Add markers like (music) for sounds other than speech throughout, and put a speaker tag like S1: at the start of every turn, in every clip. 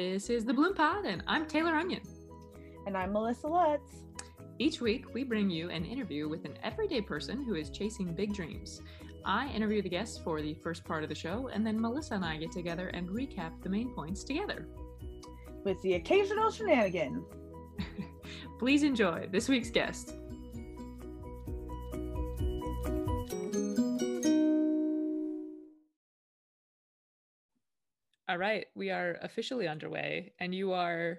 S1: This is the Bloom Pod, and I'm Tayler Onion.
S2: And I'm Melissa Lutz.
S1: Each week, we bring you an interview with an everyday person who is chasing big dreams. I interview the guests for the first part of the show, and then Melissa and I get together and recap the main points together.
S2: With the occasional shenanigan. (laughs)
S1: Please enjoy this week's guest. All right, we are officially underway, and you are,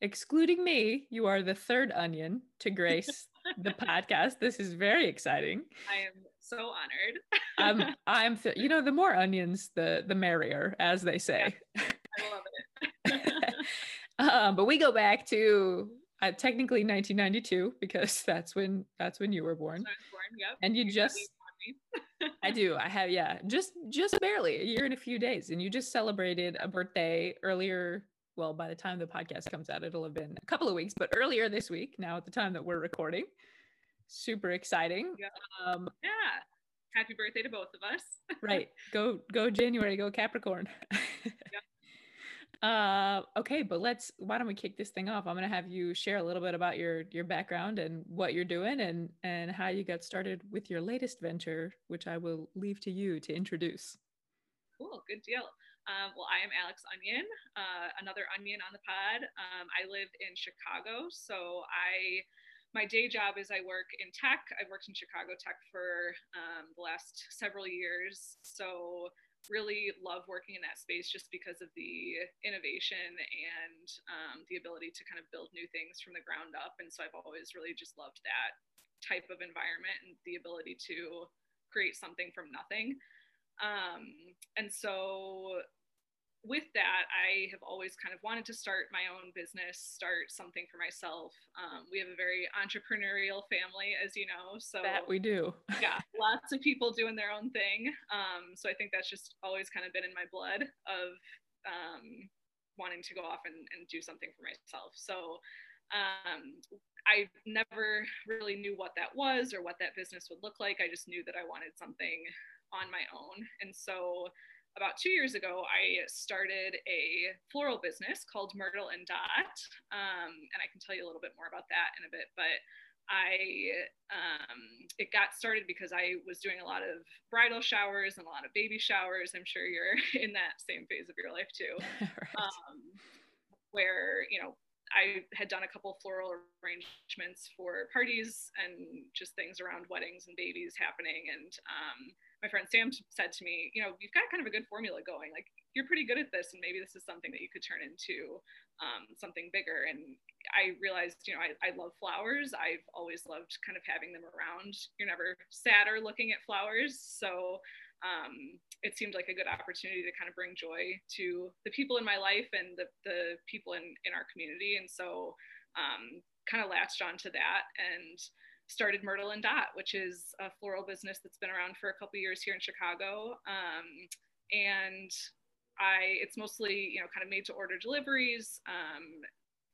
S1: excluding me, you are the third onion to grace the (laughs) podcast. This is very exciting.
S3: I am so honored.
S1: um, (laughs) I'm, th- you know, the more onions, the the merrier, as they say.
S3: Yeah, I love (laughs) it.
S1: um, but we go back to uh, technically 1992 because that's when that's when you were born.
S3: I was born, yep.
S1: And you just
S3: me on me.
S1: I do. I have yeah, just just barely a year and a few days. And you just celebrated a birthday earlier. Well, by the time the podcast comes out, it'll have been a couple of weeks, but earlier this week, now at the time that we're recording. Super exciting.
S3: Yeah.
S1: Um,
S3: Yeah. Happy birthday to both of us. (laughs)
S1: right. Go go January, go Capricorn. (laughs) Uh, okay, but let's why don't we kick this thing off? I'm gonna have you share a little bit about your your background and what you're doing and and how you got started with your latest venture, which I will leave to you to introduce.
S3: Cool, good deal. Um, well, I am Alex Onion, uh, another onion on the pod. Um, I live in Chicago, so I my day job is I work in tech. I've worked in Chicago tech for um, the last several years, so really love working in that space just because of the innovation and um, the ability to kind of build new things from the ground up. And so I've always really just loved that type of environment and the ability to create something from nothing. Um, and so with that, I have always kind of wanted to start my own business, start something for myself. Um, we have a very entrepreneurial family, as you know. So
S1: That we do. (laughs)
S3: yeah, lots of people doing their own thing. Um, so I think that's just always kind of been in my blood of um, wanting to go off and, and do something for myself. So um, I never really knew what that was or what that business would look like. I just knew that I wanted something on my own. And so about two years ago, I started a floral business called Mertle and Dot. Um, and I can tell you a little bit more about that in a bit. But I um, it got started because I was doing a lot of bridal showers and a lot of baby showers. I'm sure you're (laughs) in that same phase of your life too, (laughs)
S1: right.
S3: um, where you know I had done a couple floral arrangements for parties and just things around weddings and babies happening. And um, my friend Sam said to me, you know, you've got kind of a good formula going. Like you're pretty good at this, and maybe this is something that you could turn into um, something bigger. And I realized, you know, I, I love flowers. I've always loved kind of having them around. You're never sadder looking at flowers. So um, it seemed like a good opportunity to kind of bring joy to the people in my life and the, the people in, in our community. And so um, kind of latched onto that and started Mertle and Dot, which is a floral business that's been around for a couple years here in Chicago. Um, and I, it's mostly, you know, kind of made to order deliveries, um,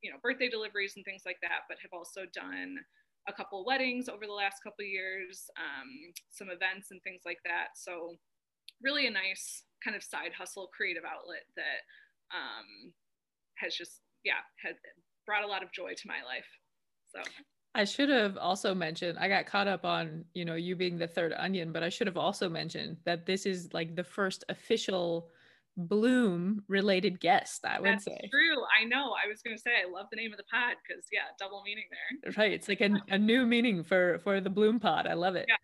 S3: you know, birthday deliveries and things like that, but have also done a couple weddings over the last couple years, um, some events and things like that. So really a nice kind of side hustle creative outlet that um, has just, yeah, had brought a lot of joy to my life. So
S1: I should have also mentioned I got caught up on, you know, you being the third onion, but I should have also mentioned that this is like the first official bloom related guest, I would
S3: that's
S1: say.
S3: true. I know. I was going to say, I love the name of the pod because, yeah, double meaning there.
S1: Right. It's like a, a new meaning for for the bloom pod. I love it.
S3: Yeah.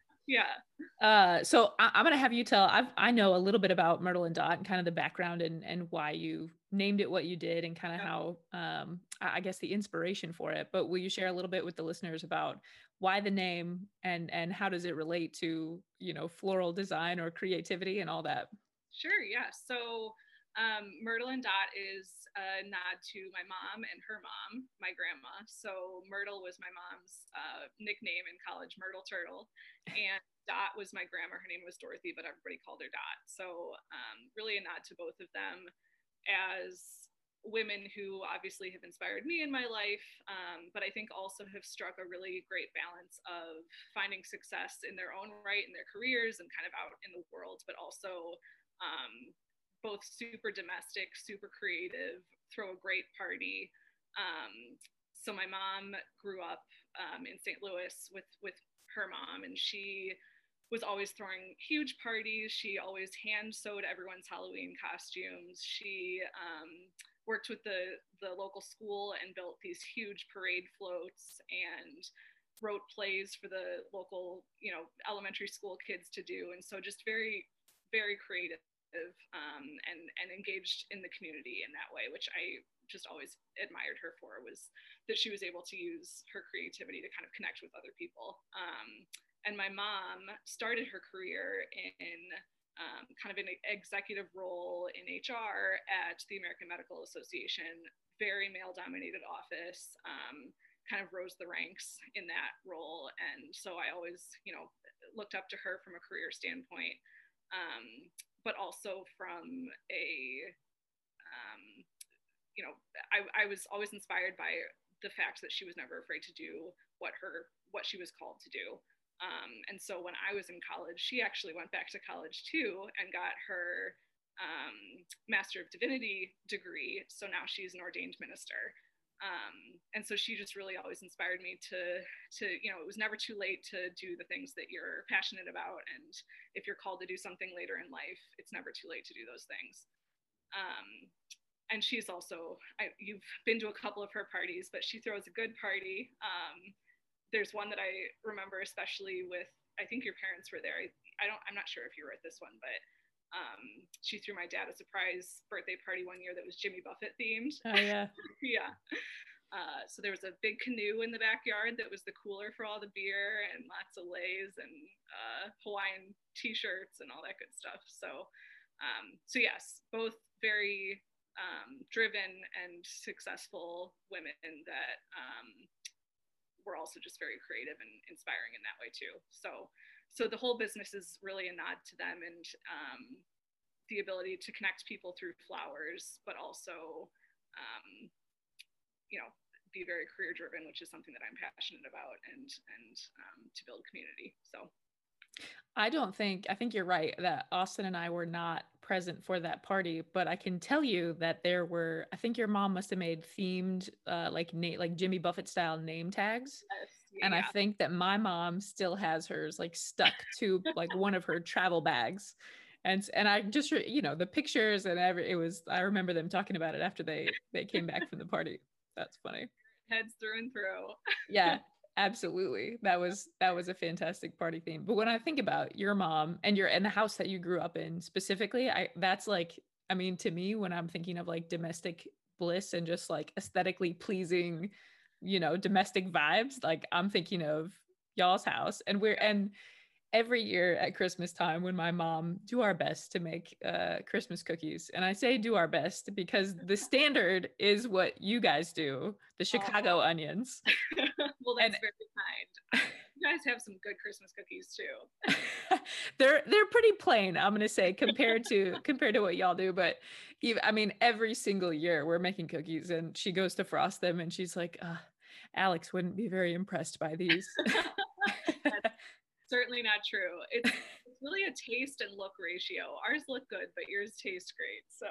S1: Uh, so I, I'm gonna have you tell. I've I know a little bit about Mertle and Dot and kind of the background and and why you named it what you did and kind of
S3: Yeah.
S1: how um I I guess the inspiration for it. But will you share a little bit with the listeners about why the name and and how does it relate to you know floral design or creativity and all that?
S3: Sure, yeah. So um, Mertle and Dot is a nod to my mom and her mom, my grandma. So Myrtle was my mom's uh, nickname in college, Myrtle Turtle. And Dot was my grandma. Her name was Dorothy, but everybody called her Dot. So um, really a nod to both of them as women who obviously have inspired me in my life, um, but I think also have struck a really great balance of finding success in their own right in their careers and kind of out in the world, but also um, both super domestic, super creative, throw a great party. Um, so my mom grew up um, in St. Louis with with her mom, and she was always throwing huge parties. She always hand sewed everyone's Halloween costumes. She um, worked with the the local school and built these huge parade floats and wrote plays for the local you know elementary school kids to do and so just very very creative um, and and engaged in the community in that way which i just always admired her for was that she was able to use her creativity to kind of connect with other people um, and my mom started her career in um, kind of an executive role in hr at the american medical association very male dominated office um, kind of rose the ranks in that role. And so I always, you know, looked up to her from a career standpoint, um, but also from a, um, you know, I, I was always inspired by the fact that she was never afraid to do what her what she was called to do. Um, and so when I was in college, she actually went back to college too and got her um, Master of Divinity degree. So now she's an ordained minister um, and so she just really always inspired me to to you know it was never too late to do the things that you're passionate about. And if you're called to do something later in life it's never too late to do those things. Um, and she's also I, you've been to a couple of her parties but she throws a good party. Um, there's one that i remember especially with i think your parents were there. I, I don't i'm not sure if you were at this one but um, she threw my dad a surprise birthday party one year that was Jimmy Buffett themed.
S1: Oh yeah. (laughs)
S3: yeah. Uh, so there was a big canoe in the backyard that was the cooler for all the beer and lots of lays and uh, Hawaiian t-shirts and all that good stuff. So, um, so yes, both very um, driven and successful women that um, were also just very creative and inspiring in that way too. So so the whole business is really a nod to them and um, the ability to connect people through flowers, but also, um, you know, be very career driven, which is something that I'm passionate about, and and um, to build community. So.
S1: I don't think I think you're right that Austin and I were not present for that party, but I can tell you that there were I think your mom must have made themed uh like na- like Jimmy Buffett style name tags.
S3: Yes
S1: and
S3: yeah.
S1: I think that my mom still has hers like stuck to like one of her travel bags. And and I just you know the pictures and every it was I remember them talking about it after they they came back from the party. That's funny.
S3: Heads through and through.
S1: yeah, (laughs) absolutely. That was that was a fantastic party theme. But when I think about your mom and your and the house that you grew up in specifically, I that's like I mean to me when I'm thinking of like domestic bliss and just like aesthetically pleasing you know domestic vibes like i'm thinking of y'all's house. And we're and every year at christmas time when my mom do our best to make uh, christmas cookies. And i say do our best because the standard is what you guys do the chicago oh. onions. (laughs)
S3: Well that's and, very kind (laughs) you guys have some good christmas cookies too. (laughs)
S1: They're they're pretty plain i'm gonna say compared to (laughs) compared to what y'all do but even i mean every single year we're making cookies and she goes to frost them and she's like uh, alex wouldn't be very impressed by these. (laughs)
S3: Certainly not true. It's, it's really a taste and look ratio. Ours look good but yours taste great so.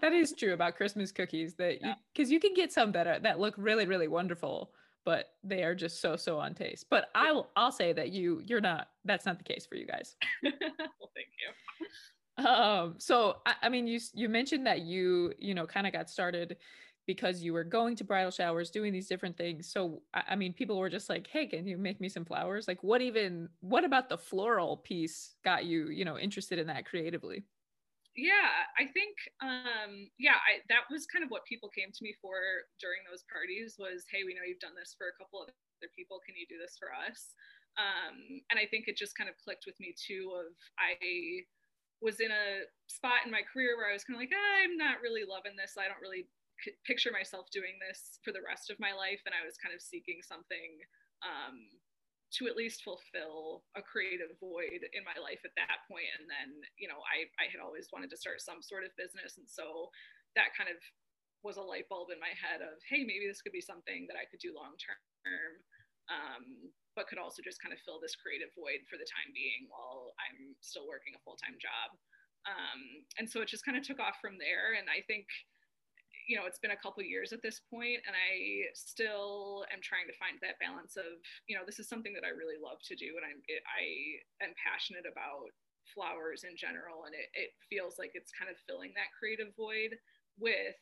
S1: That is true about christmas cookies that because yeah. you, you can get some that are that look really really wonderful but they are just so so on taste. But I'll I'll say that you you're not that's not the case for you guys. (laughs)
S3: well, thank you.
S1: Um, so I, I mean, you you mentioned that you you know kind of got started because you were going to bridal showers, doing these different things. So I, I mean, people were just like, "Hey, can you make me some flowers?" Like, what even what about the floral piece got you you know interested in that creatively?
S3: Yeah i think um yeah I, that was kind of what people came to me for during those parties was hey we know you've done this for a couple of other people. Can you do this for us? Um and i think it just kind of clicked with me too of i was in a spot in my career where i was kind of like i'm not really loving this. I don't really c- picture myself doing this for the rest of my life. And i was kind of seeking something um to at least fulfill a creative void in my life at that point. And then you know i i had always wanted to start some sort of business. And so that kind of was a light bulb in my head of hey maybe this could be something that i could do long term um, but could also just kind of fill this creative void for the time being while i'm still working a full-time job. Um, and so it just kind of took off from there. And I think, you know, it's been a couple years at this point, and I still am trying to find that balance of, you know, this is something that I really love to do, and I'm it, I am passionate about flowers in general, and it, it feels like it's kind of filling that creative void with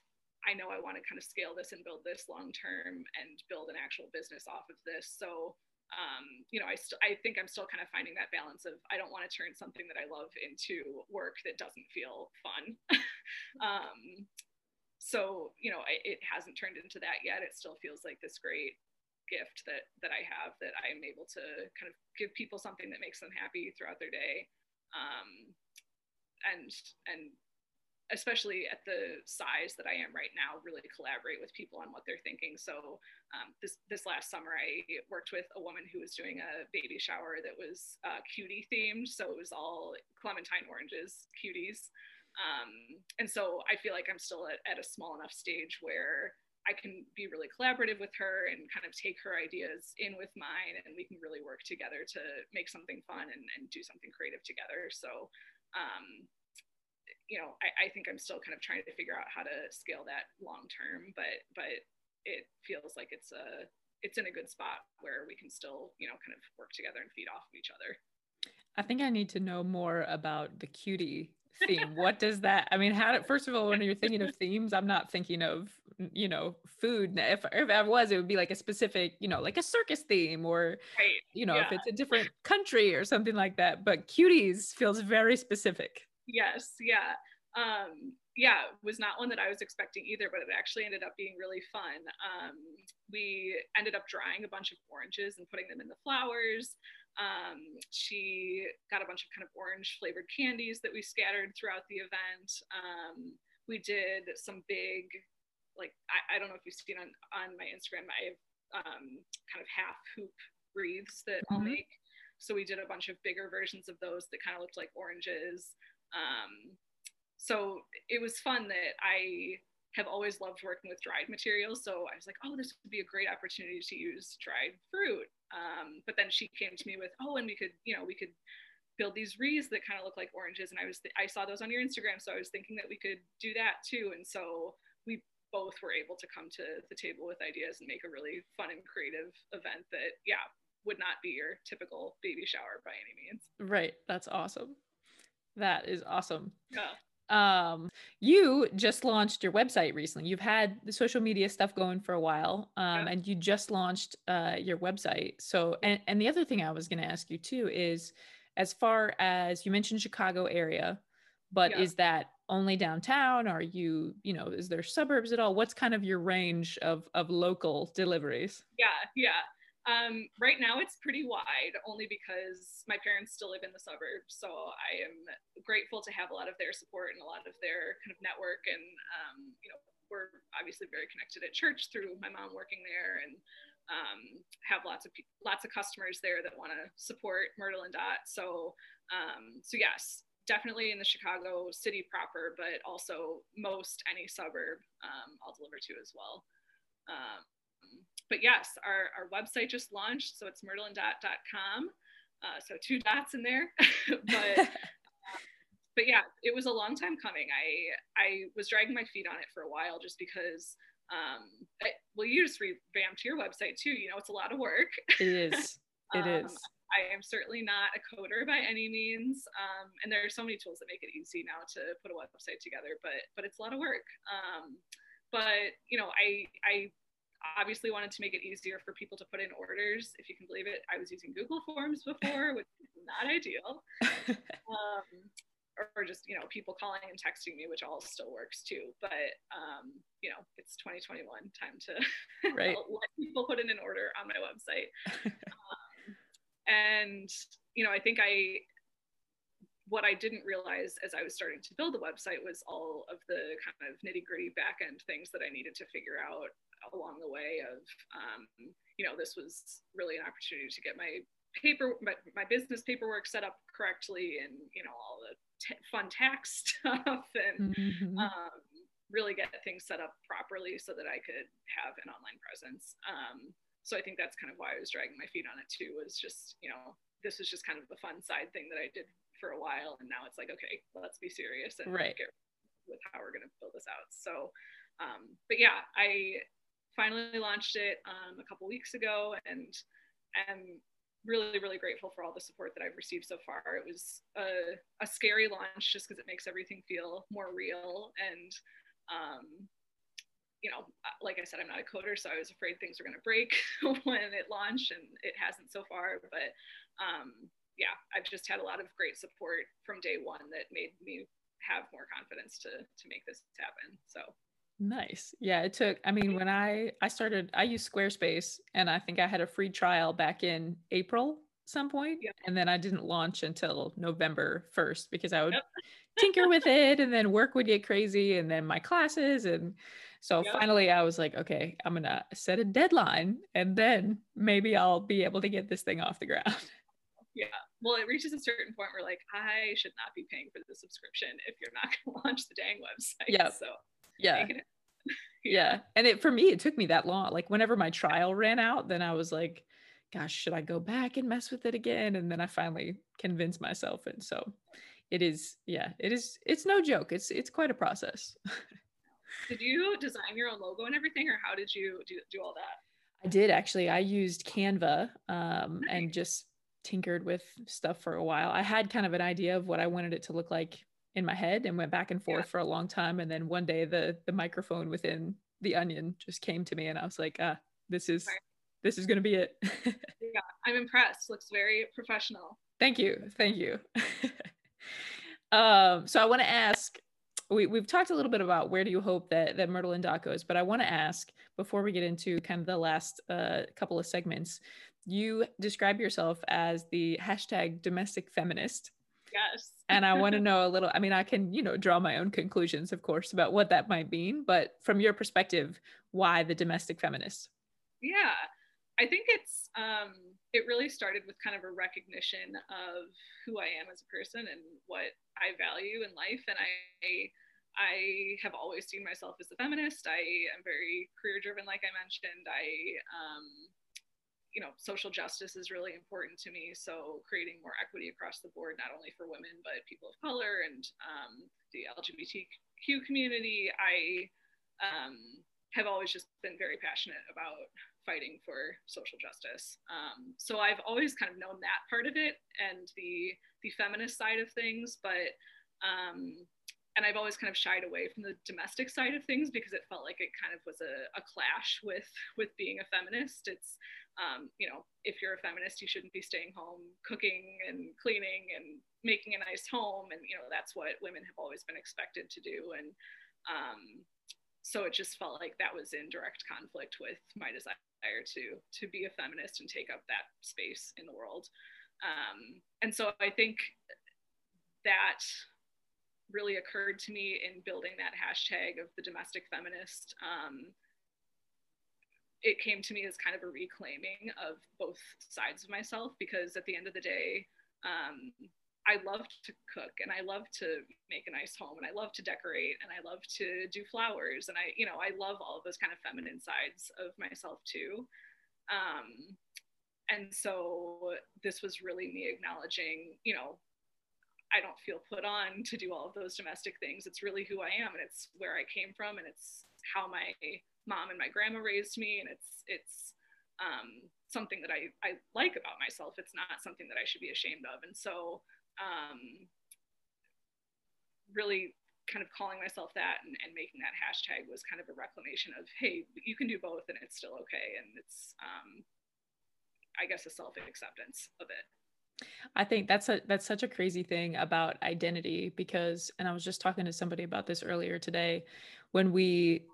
S3: I know I want to kind of scale this and build this long term and build an actual business off of this. So, um, you know, I I think I'm still kind of finding that balance of I don't want to turn something that I love into work that doesn't feel fun. (laughs) um, so, you know, I, it hasn't turned into that yet. It still feels like this great gift that that I have that I am able to kind of give people something that makes them happy throughout their day. Um, and and especially at the size that I am right now, really collaborate with people on what they're thinking. So um, this this last summer, I worked with a woman who was doing a baby shower that was uh, cutie themed. So it was all clementine oranges, cuties. Um, and so I feel like I'm still at, at a small enough stage where I can be really collaborative with her and kind of take her ideas in with mine, and we can really work together to make something fun and, and do something creative together. So um, you know, I, I think I'm still kind of trying to figure out how to scale that long term, but but it feels like it's a it's in a good spot where we can still, you know, kind of work together and feed off of each other.
S1: I think I need to know more about the cutie theme. what does that I mean, how first of all, when you're thinking of themes, I'm not thinking of, you know, food. If, if I was, it would be like a specific, you know, like a circus theme or
S3: right.
S1: you know,
S3: yeah.
S1: if it's a different country or something like that. But cuties feels very specific.
S3: Yes, yeah. Um, yeah, was not one that I was expecting either, but it actually ended up being really fun. Um, we ended up drying a bunch of oranges and putting them in the flowers. Um, she got a bunch of kind of orange flavored candies that we scattered throughout the event. Um, we did some big, like, I, I, don't know if you've seen on, on my Instagram, I have um, kind of half hoop wreaths that mm-hmm. I'll make. So we did a bunch of bigger versions of those that kind of looked like oranges. Um, so it was fun that I have always loved working with dried materials. So I was like, oh, this would be a great opportunity to use dried fruit. Um, but then she came to me with, oh, and we could, you know, we could build these wreaths that kind of look like oranges. And I was, th- I saw those on your Instagram. So I was thinking that we could do that too. And so we both were able to come to the table with ideas and make a really fun and creative event that, yeah, would not be your typical baby shower by any means.
S1: Right. That's awesome. That is awesome.
S3: Yeah.
S1: Um, you just launched your website recently. You've had the social media stuff going for a while, um, yeah. and you just launched uh, your website. So, and, and the other thing I was going to ask you too is, as far as you mentioned Chicago area, but yeah. is that only downtown? Are you, you know, is there suburbs at all? What's kind of your range of of local deliveries?
S3: Yeah, yeah. Um, right now, it's pretty wide, only because my parents still live in the suburbs. So I am grateful to have a lot of their support and a lot of their kind of network. And um, you know, we're obviously very connected at church through my mom working there, and um, have lots of lots of customers there that want to support Mertle and Dot. So um, so yes, definitely in the Chicago city proper, but also most any suburb um, I'll deliver to as well. But yes, our, our website just launched, so it's mertleanddot.com. Uh, so two dots in there, (laughs) but (laughs) but yeah, it was a long time coming. I I was dragging my feet on it for a while just because. Um, I, well, you just revamped your website too. You know, it's a lot of work.
S1: It is. (laughs) It um, is.
S3: I am certainly not a coder by any means, um, and there are so many tools that make it easy now to put a website together. But but it's a lot of work. Um, but you know, I I obviously wanted to make it easier for people to put in orders. If you can believe it, I was using Google Forms before, which is not ideal. (laughs) um, or, just, you know, people calling and texting me, which all still works too. But, um, you know, it's 2021, time to (laughs) right. let people put in an order on my website. (laughs) um, and, you know, I think I, what I didn't realize as I was starting to build the website was all of the kind of nitty gritty back end things that I needed to figure out along the way of um, you know this was really an opportunity to get my paper my, my business paperwork set up correctly and you know all the t- fun tax (laughs) stuff and mm-hmm. um, really get things set up properly so that I could have an online presence. Um, so I think that's kind of why I was dragging my feet on it too. Was just you know this was just kind of the fun side thing that I did for a while and now it's like okay let's be serious and
S1: right.
S3: get with how we're going to build this out so um, but yeah i finally launched it um, a couple weeks ago and I'm really really grateful for all the support that i've received so far it was a, a scary launch just because it makes everything feel more real and um, you know, like I said, I'm not a coder, so I was afraid things were going to break (laughs) when it launched, and it hasn't so far. But um, yeah, I've just had a lot of great support from day one that made me have more confidence to to make this happen. So
S1: nice. Yeah, it took. I mean, when I I started, I used Squarespace, and I think I had a free trial back in April some point, and then I didn't launch until November first because I would. Yep. tinker with (laughs) it and then work would get crazy and then my classes and so yep. finally I was like, okay, I'm gonna set a deadline and then maybe I'll be able to get this thing off the ground. (laughs)
S3: Yeah. Well, it reaches a certain point where like I should not be paying for the subscription if you're not gonna (laughs) launch the dang website.
S1: Yeah.
S3: So
S1: yeah. (laughs) yeah. And it for me, it took me that long. Like whenever my trial ran out, then I was like, gosh, should I go back and mess with it again? And then I finally convinced myself. And so it is, yeah, it is, it's no joke. It's it's quite a process.
S3: did you design your own logo and everything or how did you do, do all that
S1: i did actually i used canva um, nice. and just tinkered with stuff for a while i had kind of an idea of what i wanted it to look like in my head and went back and forth yeah. for a long time and then one day the the microphone within the onion just came to me and i was like ah this is this is going to be it. (laughs)
S3: Yeah i'm impressed. Looks very professional.
S1: Thank you thank you. (laughs) Um so i want to ask we, we've talked a little bit about where do you hope that, that Mertle and Dot goes, but I want to ask before we get into kind of the last uh, couple of segments, you describe yourself as the hashtag domestic feminist.
S3: Yes. (laughs)
S1: and I want to know a little, I mean, I can, you know, draw my own conclusions, of course, about what that might mean, but from your perspective, why the domestic feminist?
S3: Yeah, I think it's, um, it really started with kind of a recognition of who I am as a person and what I value in life. And I, I have always seen myself as a feminist. I am very career driven, like I mentioned. I, um, you know, social justice is really important to me. So creating more equity across the board, not only for women, but people of color and um, the LGBTQ community. I um, have always just been very passionate about fighting for social justice. Um, so I've always kind of known that part of it and the the feminist side of things, but um, and I've always kind of shied away from the domestic side of things because it felt like it kind of was a, a clash with with being a feminist. It's um, you know if you're a feminist, you shouldn't be staying home cooking and cleaning and making a nice home, and you know that's what women have always been expected to do, and um, so it just felt like that was in direct conflict with my desire to to be a feminist and take up that space in the world. Um, and so i think that really occurred to me in building that hashtag of the domestic feminist. Um, it came to me as kind of a reclaiming of both sides of myself because at the end of the day um, I love to cook and I love to make a nice home and I love to decorate and I love to do flowers and I, you know, I love all of those kind of feminine sides of myself too. Um, and so this was really me acknowledging, you know, I don't feel put on to do all of those domestic things. It's really who I am and it's where I came from and it's how my mom and my grandma raised me and it's it's um, something that I, I like about myself. It's not something that I should be ashamed of. And so um, really kind of calling myself that and, and, making that hashtag was kind of a reclamation of hey you can do both and it's still okay and it's um, i guess a self-acceptance of it
S1: I think that's a that's such a crazy thing about identity because and I was just talking to somebody about this earlier today when we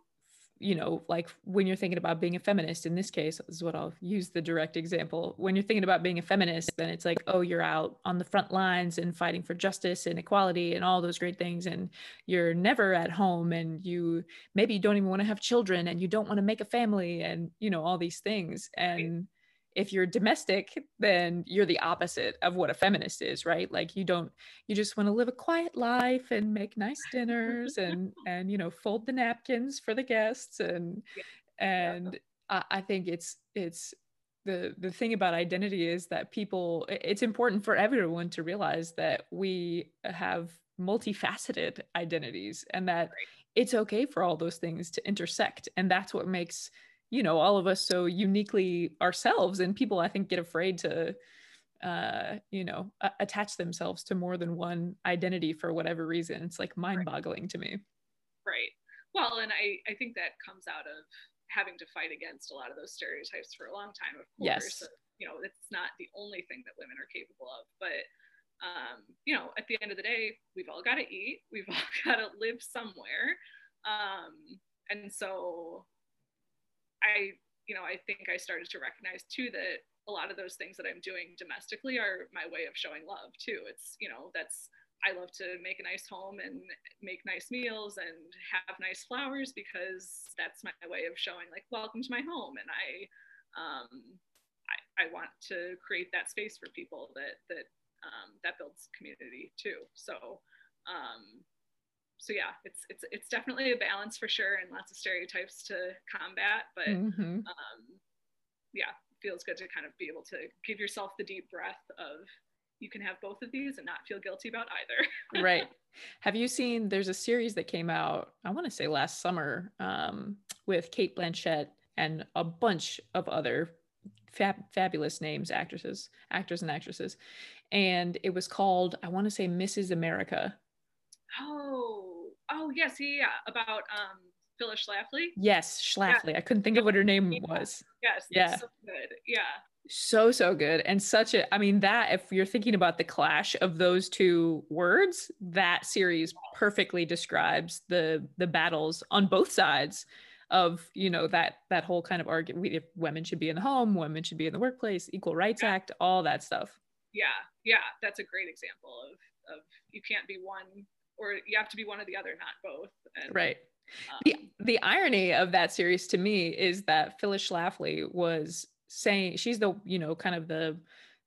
S1: you know, like when you're thinking about being a feminist, in this case, is what I'll use the direct example. When you're thinking about being a feminist, then it's like, oh, you're out on the front lines and fighting for justice and equality and all those great things. And you're never at home and you maybe you don't even want to have children and you don't want to make a family and, you know, all these things. And if you're domestic then you're the opposite of what a feminist is right? Like you don't you just want to live a quiet life and make nice dinners and (laughs) and you know fold the napkins for the guests and and I, I think it's it's the the thing about identity is that people it's important for everyone to realize that we have multifaceted identities and that right. it's okay for all those things to intersect. And that's what makes you know all of us so uniquely ourselves and people i think get afraid to uh you know attach themselves to more than one identity for whatever reason it's like mind boggling right. to me
S3: right well and i i think that comes out of having to fight against a lot of those stereotypes for a long time, of course. Yes. you know, it's not the only thing that women are capable of, but um, you know, at the end of the day, we've all got to eat, we've (laughs) all got to live somewhere. Um, and so I, you know, I think I started to recognize too that a lot of those things that I'm doing domestically are my way of showing love too. It's, you know, that's I love to make a nice home and make nice meals and have nice flowers because that's my way of showing like welcome to my home and I um, I, I want to create that space for people that that um, that builds community too. So um, so yeah, it's it's it's definitely a balance for sure and lots of stereotypes to combat, but mm-hmm. um, yeah, feels good to kind of be able to give yourself the deep breath of you can have both of these and not feel guilty about either. (laughs)
S1: right. Have you seen there's a series that came out, I want to say last summer, um, with Cate Blanchett and a bunch of other fab- fabulous names, actresses, actors and actresses. And it was called, I want to say Mrs. America.
S3: Oh, yes, yeah, about um Phyllis Schlafly.
S1: Yes, Schlafly. Yeah. I couldn't think of what her name was.
S3: Yes, yeah, so good. Yeah
S1: so so good and such a i mean that if you're thinking about the clash of those two words that series perfectly describes the the battles on both sides of you know that that whole kind of argument if women should be in the home women should be in the workplace equal rights act all that stuff
S3: yeah yeah that's a great example of of you can't be one or you have to be one or the other not both.
S1: And, right. um, the the irony of that series to me is that Phyllis Schlafly was saying she's the you know kind of the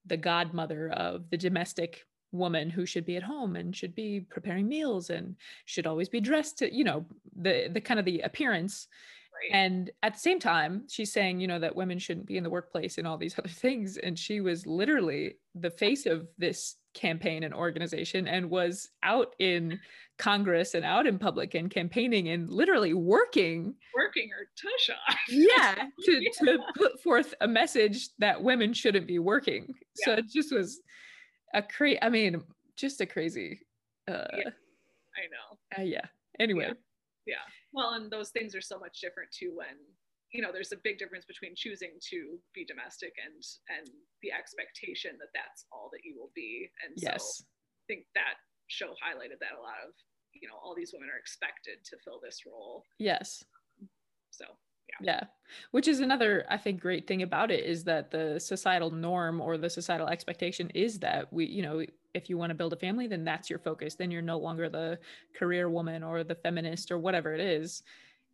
S1: the godmother of the domestic woman who should be at home and should be preparing meals and should always be dressed to you know the the kind of the appearance. Right. and at the same time she's saying you know that women shouldn't be in the workplace and all these (laughs) other things. And she was literally the face of this campaign and organization and was out in Congress and out in public and campaigning and literally working
S3: working her tush off. (laughs)
S1: yeah, to, yeah. to put forth a message that women shouldn't be working. Yeah. So it just was a crazy I mean, just a crazy uh
S3: yeah. I know.
S1: Uh, yeah. Anyway.
S3: Yeah. yeah. Well, and those things are so much different too when you know there's a big difference between choosing to be domestic and and the expectation that that's all that you will be. And yes. so I think that show highlighted that a lot of you know all these women are expected to fill this role.
S1: Yes.
S3: So yeah.
S1: Yeah. Which is another i think great thing about it is that the societal norm or the societal expectation is that we you know if you want to build a family then that's your focus. Then you're no longer the career woman or the feminist or whatever it is.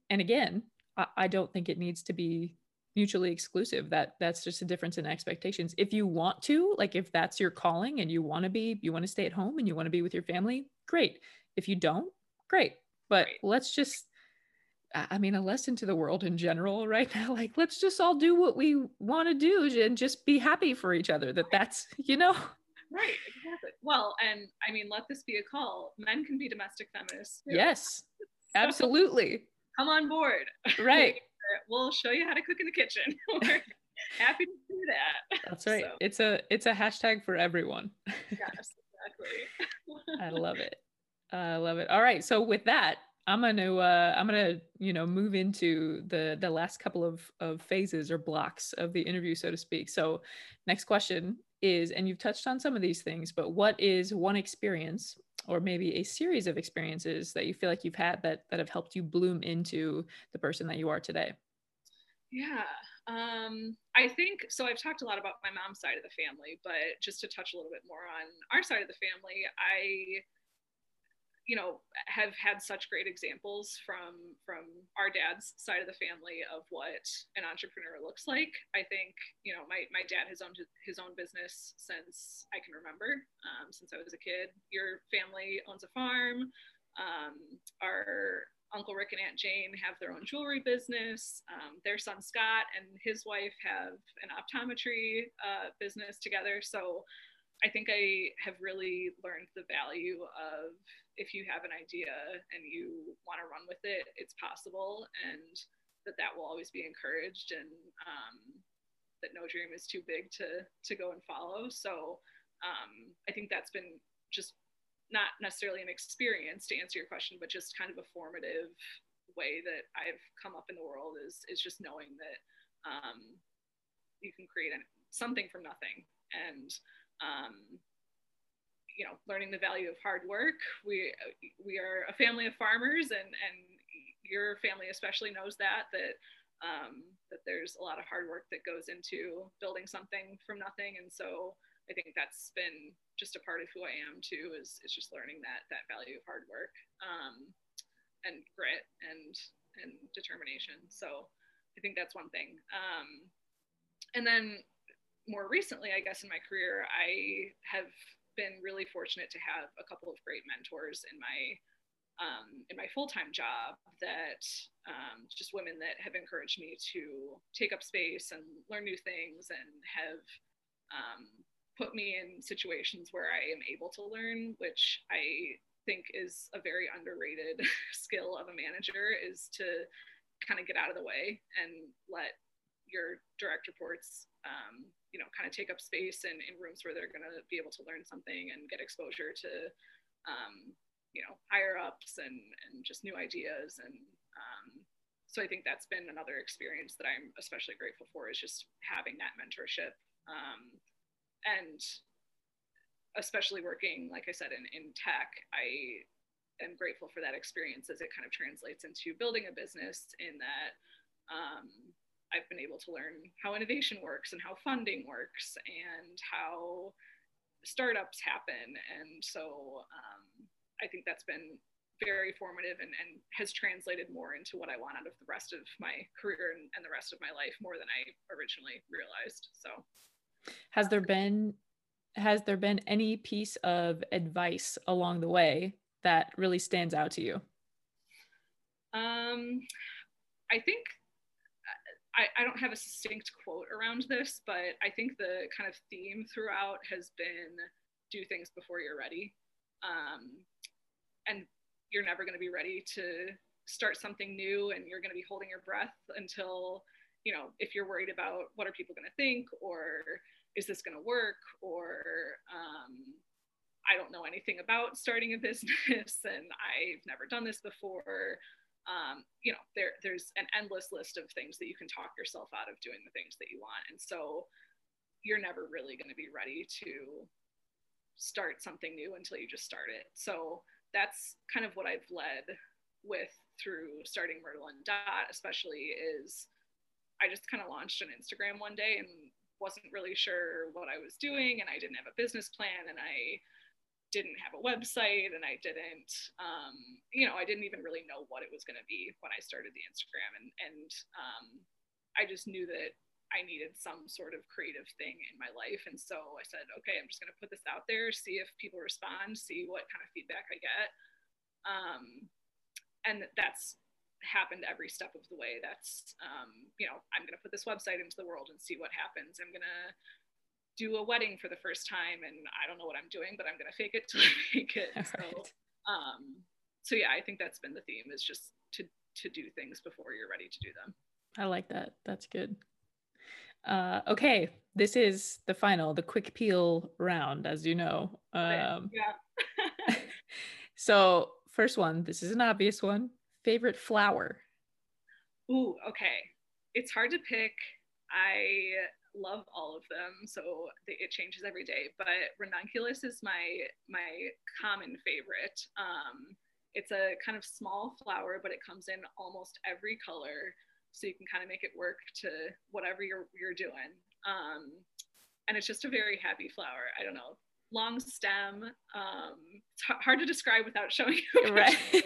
S1: And again i, I don't think it needs to be mutually exclusive. That that's just a difference in expectations. If you want to like if that's your calling and you want to be you want to stay at home and you want to be with your family great. If you don't great. But right. let's just i mean a lesson to the world in general (laughs) right? Now like let's just all do what we want to do and just be happy for each other that that's you know?
S3: Right exactly. Well and i mean let this be a call. Men can be domestic feminists
S1: too. yes (laughs) so, absolutely
S3: come on board
S1: right (laughs)
S3: we'll show you how to cook in the kitchen. (laughs) We're happy to do that.
S1: That's right. So. It's a it's a hashtag for everyone. (laughs)
S3: yes, exactly.
S1: I love it. I love it. All right. So with that, I'm gonna uh, I'm gonna you know move into the the last couple of of phases or blocks of the interview, so to speak. So next question is, and you've touched on some of these things, but what is one experience or maybe a series of experiences that you feel like you've had that that have helped you bloom into the person that you are today?
S3: Yeah um, i think so i've talked a lot about my mom's side of the family but just to touch a little bit more on our side of the family i you know have had such great examples from from our dad's side of the family of what an entrepreneur looks like i think you know my, my dad has owned his own business since i can remember um, since i was a kid your family owns a farm Um, our Uncle Rick and Aunt Jane have their own jewelry business. Um, their son Scott and his wife have an optometry uh, business together. So I think I have really learned the value of if you have an idea and you want to run with it, it's possible, and that that will always be encouraged, and um, that no dream is too big to to go and follow. So um, I think that's been just not necessarily an experience to answer your question, but just kind of a formative way that I've come up in the world is is just knowing that um, you can create something from nothing and um, you know learning the value of hard work. We we are a family of farmers, and and your family especially knows that that um, that there's a lot of hard work that goes into building something from nothing, and so I think that's been just a part of who I am too. Is is just learning that that value of hard work um, and grit and and determination. So I think that's one thing. Um, and then more recently, I guess in my career, I have been really fortunate to have a couple of great mentors in my um, in my full-time job that um, just women that have encouraged me to take up space and learn new things and have um, put me in situations where I am able to learn, which I think is a very underrated (laughs) skill of a manager is to kind of get out of the way and let your direct reports um, you know kind of take up space in, in rooms where they're going to be able to learn something and get exposure to um, you know higher ups and and just new ideas and um, so i think that's been another experience that i'm especially grateful for is just having that mentorship um, and especially working, like I said, in, in tech, I am grateful for that experience as it kind of translates into building a business in that um, I've been able to learn how innovation works and how funding works and how startups happen. And so um, I think that's been very formative and, and has translated more into what I want out of the rest of my career and, and the rest of my life more than I originally realized. So
S1: has there been has there been any piece of advice along the way that really stands out to you?
S3: Um, I think I, I don't have a succinct quote around this, but I think the kind of theme throughout has been do things before you're ready. Um, and you're never going to be ready to start something new and you're going to be holding your breath until you know, if you're worried about what are people going to think or is this going to work or um, I don't know anything about starting a (laughs) business and I've never done this before. Um, you know, there, there's an endless list of things that you can talk yourself out of doing the things that you want. And so you're never really going to be ready to start something new until you just start it. So that's kind of what I've led with through starting Mertle and Dot, especially is I just kind of launched an Instagram one day and wasn't really sure what I was doing, and I didn't have a business plan, and I didn't have a website, and I didn't, um, you know, I didn't even really know what it was going to be when I started the Instagram, and and um, I just knew that I needed some sort of creative thing in my life, and so I said, okay, I'm just going to put this out there, see if people respond, see what kind of feedback I get. Um, and that's happened every step of the way. That's, um, you know, I'm going to put this website into the world and see what happens. I'm going to do a wedding for the first time and I don't know what I'm doing, but I'm to fake it (laughs) till I make it. All so, right. um, so yeah, I think that's been the theme is just to, to do things before you're ready to do them.
S1: I like that. That's good. Uh, okay, this is the final, the quick peel round, as you know. Um, yeah. (laughs) so, first one, this is an obvious one. Favorite flower?
S3: Ooh, okay. It's hard to pick. I love all of them, so it changes every day. But ranunculus is my my common favorite. Um, it's a kind of small flower, but it comes in almost every color, so you can kind of make it work to whatever you're you're doing. Um, and it's just a very happy flower. I don't know, long stem. Um, it's hard to describe without showing you. Right. (laughs)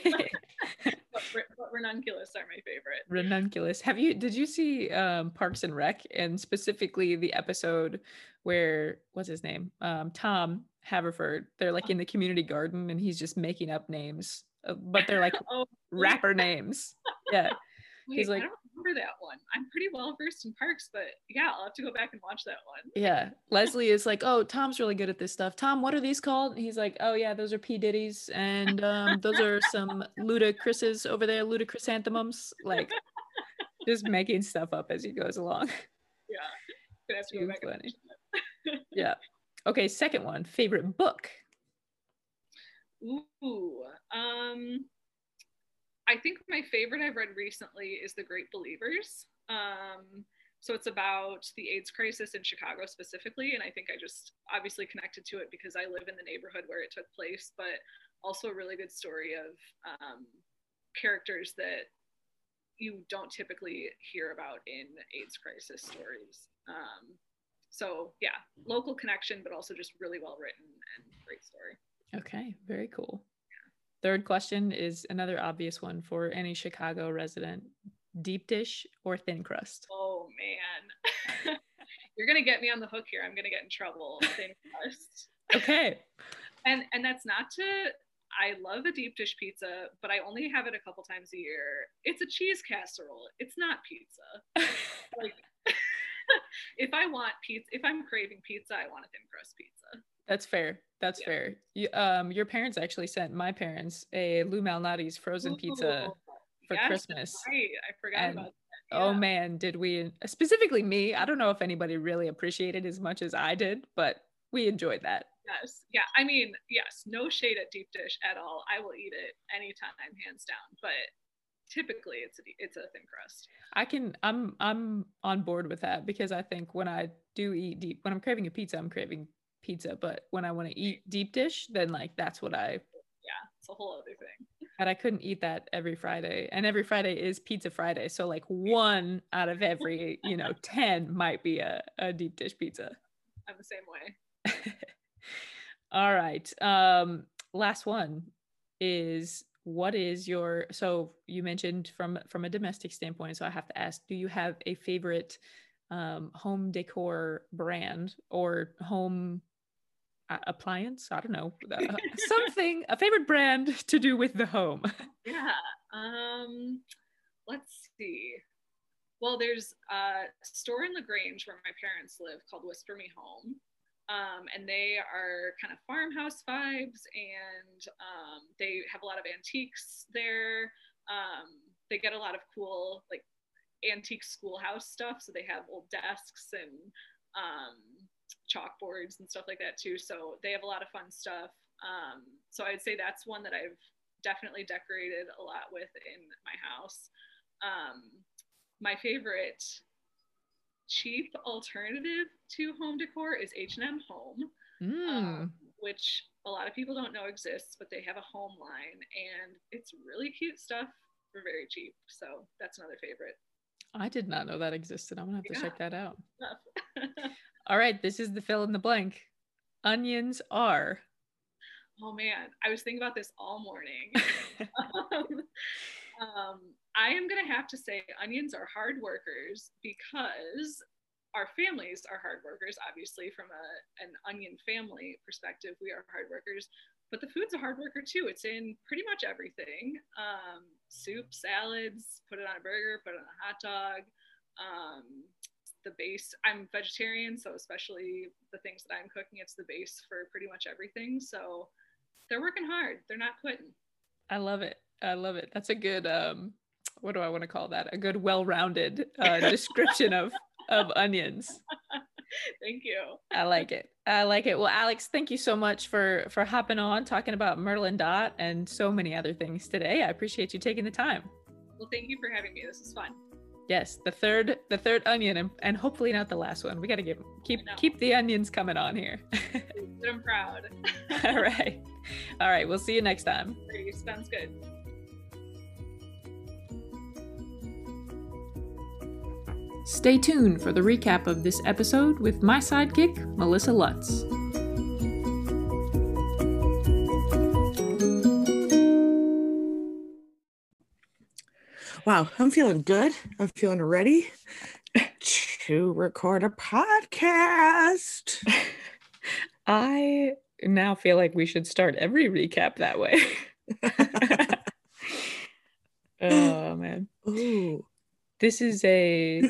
S3: but, ranunculus are my favorite.
S1: Ranunculus. Have you? Did you see um, Parks and Rec and specifically the episode where what's his name? Um, Tom Haverford. They're like in the community garden and he's just making up names uh, but they're like (laughs)
S3: Oh,
S1: rapper names. Yeah. (laughs)
S3: wait,
S1: he's like-
S3: remember that one. I'm pretty well versed in parks, but yeah, I'll have to go back and watch that one.
S1: Yeah. Leslie is like, oh, Tom's really good at this stuff. Tom, what are these called? And he's like, oh yeah, those are P Diddy's, and um, those are some (laughs) ludicrouses over there, ludicrousanthem Like, (laughs) just making stuff up as he goes along.
S3: Yeah, gonna have to
S1: Too
S3: go back
S1: funny. (laughs) Yeah. Okay. Second one, favorite book.
S3: Ooh, um, I think my favorite I've read recently is The Great Believers. Um, so it's about the AIDS crisis in Chicago specifically, and I think I just obviously connected to it because I live in the neighborhood where it took place, but also a really good story of um, characters that you don't typically hear about in AIDS crisis stories. Um, so yeah, local connection, but also just really well written and great story.
S1: Okay. Very cool. Third question is another obvious one for any Chicago resident: deep dish or thin crust.
S3: Oh man. (laughs) You're gonna get me on the hook here. I'm gonna get in trouble. Thin crust.
S1: Okay. (laughs)
S3: And and that's not to I love a deep dish pizza, but I only have it a couple times a year. It's a cheese casserole. It's not pizza. (laughs) Like if I want pizza, if I'm craving pizza, I want a thin crust pizza.
S1: That's fair. That's
S3: Yeah.
S1: fair. You, um, your parents actually sent my parents a Lou Malnati's frozen pizza for
S3: yes,
S1: Christmas.
S3: Right. I forgot
S1: And-
S3: about that.
S1: Oh man, did we specifically me? I don't know if anybody really appreciated as much as I did, but we enjoyed that.
S3: Yes. Yeah. I mean, yes, no shade at deep dish at all. I will eat it anytime, hands down. But typically it's a it's a thin crust.
S1: I can I'm I'm on board with that because I think when I do eat deep when I'm craving a pizza, I'm craving pizza, but when I want to eat deep dish, then like that's what I
S3: Yeah, it's a whole other thing.
S1: and I couldn't eat that every Friday. And every Friday is pizza Friday. So like (laughs) one out of every, you know, 10 might be a, a deep dish pizza.
S3: I'm the same way. (laughs)
S1: All right. Um, last one is what is your so you mentioned from from a domestic standpoint, so I have to ask, do you have a favorite um home decor brand or home uh, appliance? I don't know. (laughs) uh, something a favorite brand to do with the home. (laughs)
S3: Yeah. Um, let's see. Well, there's a store in LaGrange where my parents live called Whisper Me Home. Um, and they are kind of farmhouse vibes and um, they have a lot of antiques there. Um, they get a lot of cool, like, antique schoolhouse stuff. So they have old desks and um, chalkboards and stuff like that too. So they have a lot of fun stuff. Um, so I'd say that's one that I've definitely decorated a lot with in my house. Um, my favorite cheap alternative to home decor is H&M Home,
S1: Mm.
S3: um, which a lot of people don't know exists, but they have a home line and it's really cute stuff for very cheap. So that's another favorite.
S1: I did not know that existed. I'm gonna have to check that out. (laughs) All right, this is the fill in the blank. Onions are.
S3: oh man, I was thinking about this all morning. (laughs) um, um, I am going to have to say onions are hard workers because our families are hard workers. Obviously, from a, an onion family perspective, we are hard workers. But the food's a hard worker too. It's in pretty much everything um, soup, salads, put it on a burger, put it on a hot dog. Um, the base, I'm vegetarian, so especially the things that I'm cooking, it's the base for pretty much everything. So they're working hard, they're not quitting.
S1: I love it. I love it. That's a good um what do I want to call that? A good well-rounded uh, (laughs) description of of onions. (laughs)
S3: Thank you.
S1: I like it. I like it. Well, Alex, thank you so much for for hopping on talking about Mertle and Dot and so many other things today. I appreciate you taking the time.
S3: Well, thank you for having me. This is fun.
S1: Yes, the third the third onion and, and hopefully not the last one. We got to give keep keep the onions coming on here. (laughs)
S3: I'm proud. (laughs) (laughs)
S1: All right. All right, we'll see you next time.
S3: Sounds good.
S1: Stay tuned for the recap of this episode with my sidekick, Melissa Lutz.
S2: Wow, I'm feeling good. I'm feeling ready to record a podcast. (laughs)
S1: I now feel like we should start every recap that way. (laughs) Oh man.
S2: Ooh.
S1: This is a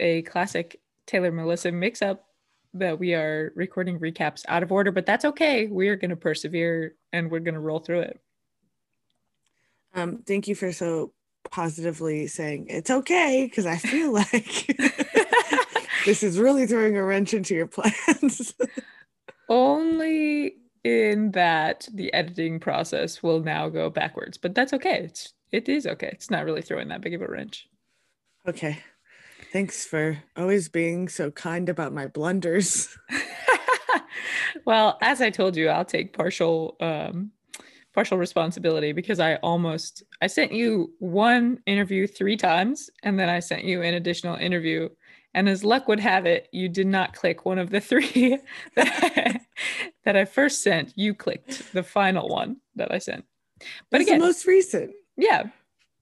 S1: a classic Tayler Melissa mix up that we are recording recaps out of order, but that's okay. We are going to persevere and we're going to roll through it.
S2: Um, thank you for so positively saying it's okay because I feel like (laughs) (laughs) this is really throwing a wrench into your plans. (laughs)
S1: Only in that the editing process will now go backwards, but that's okay. It's it is okay. It's not really throwing that big of a wrench.
S2: okay. Thanks for always being so kind about my blunders.
S1: well, as I told you, I'll take partial um partial responsibility because I almost I sent you one interview 3 times and then I sent you an additional interview and as luck would have it, you did not click one of the 3 (laughs) that I, that I first sent. You clicked the final one that I sent. But
S2: That's
S1: again,
S2: the most recent.
S1: yeah.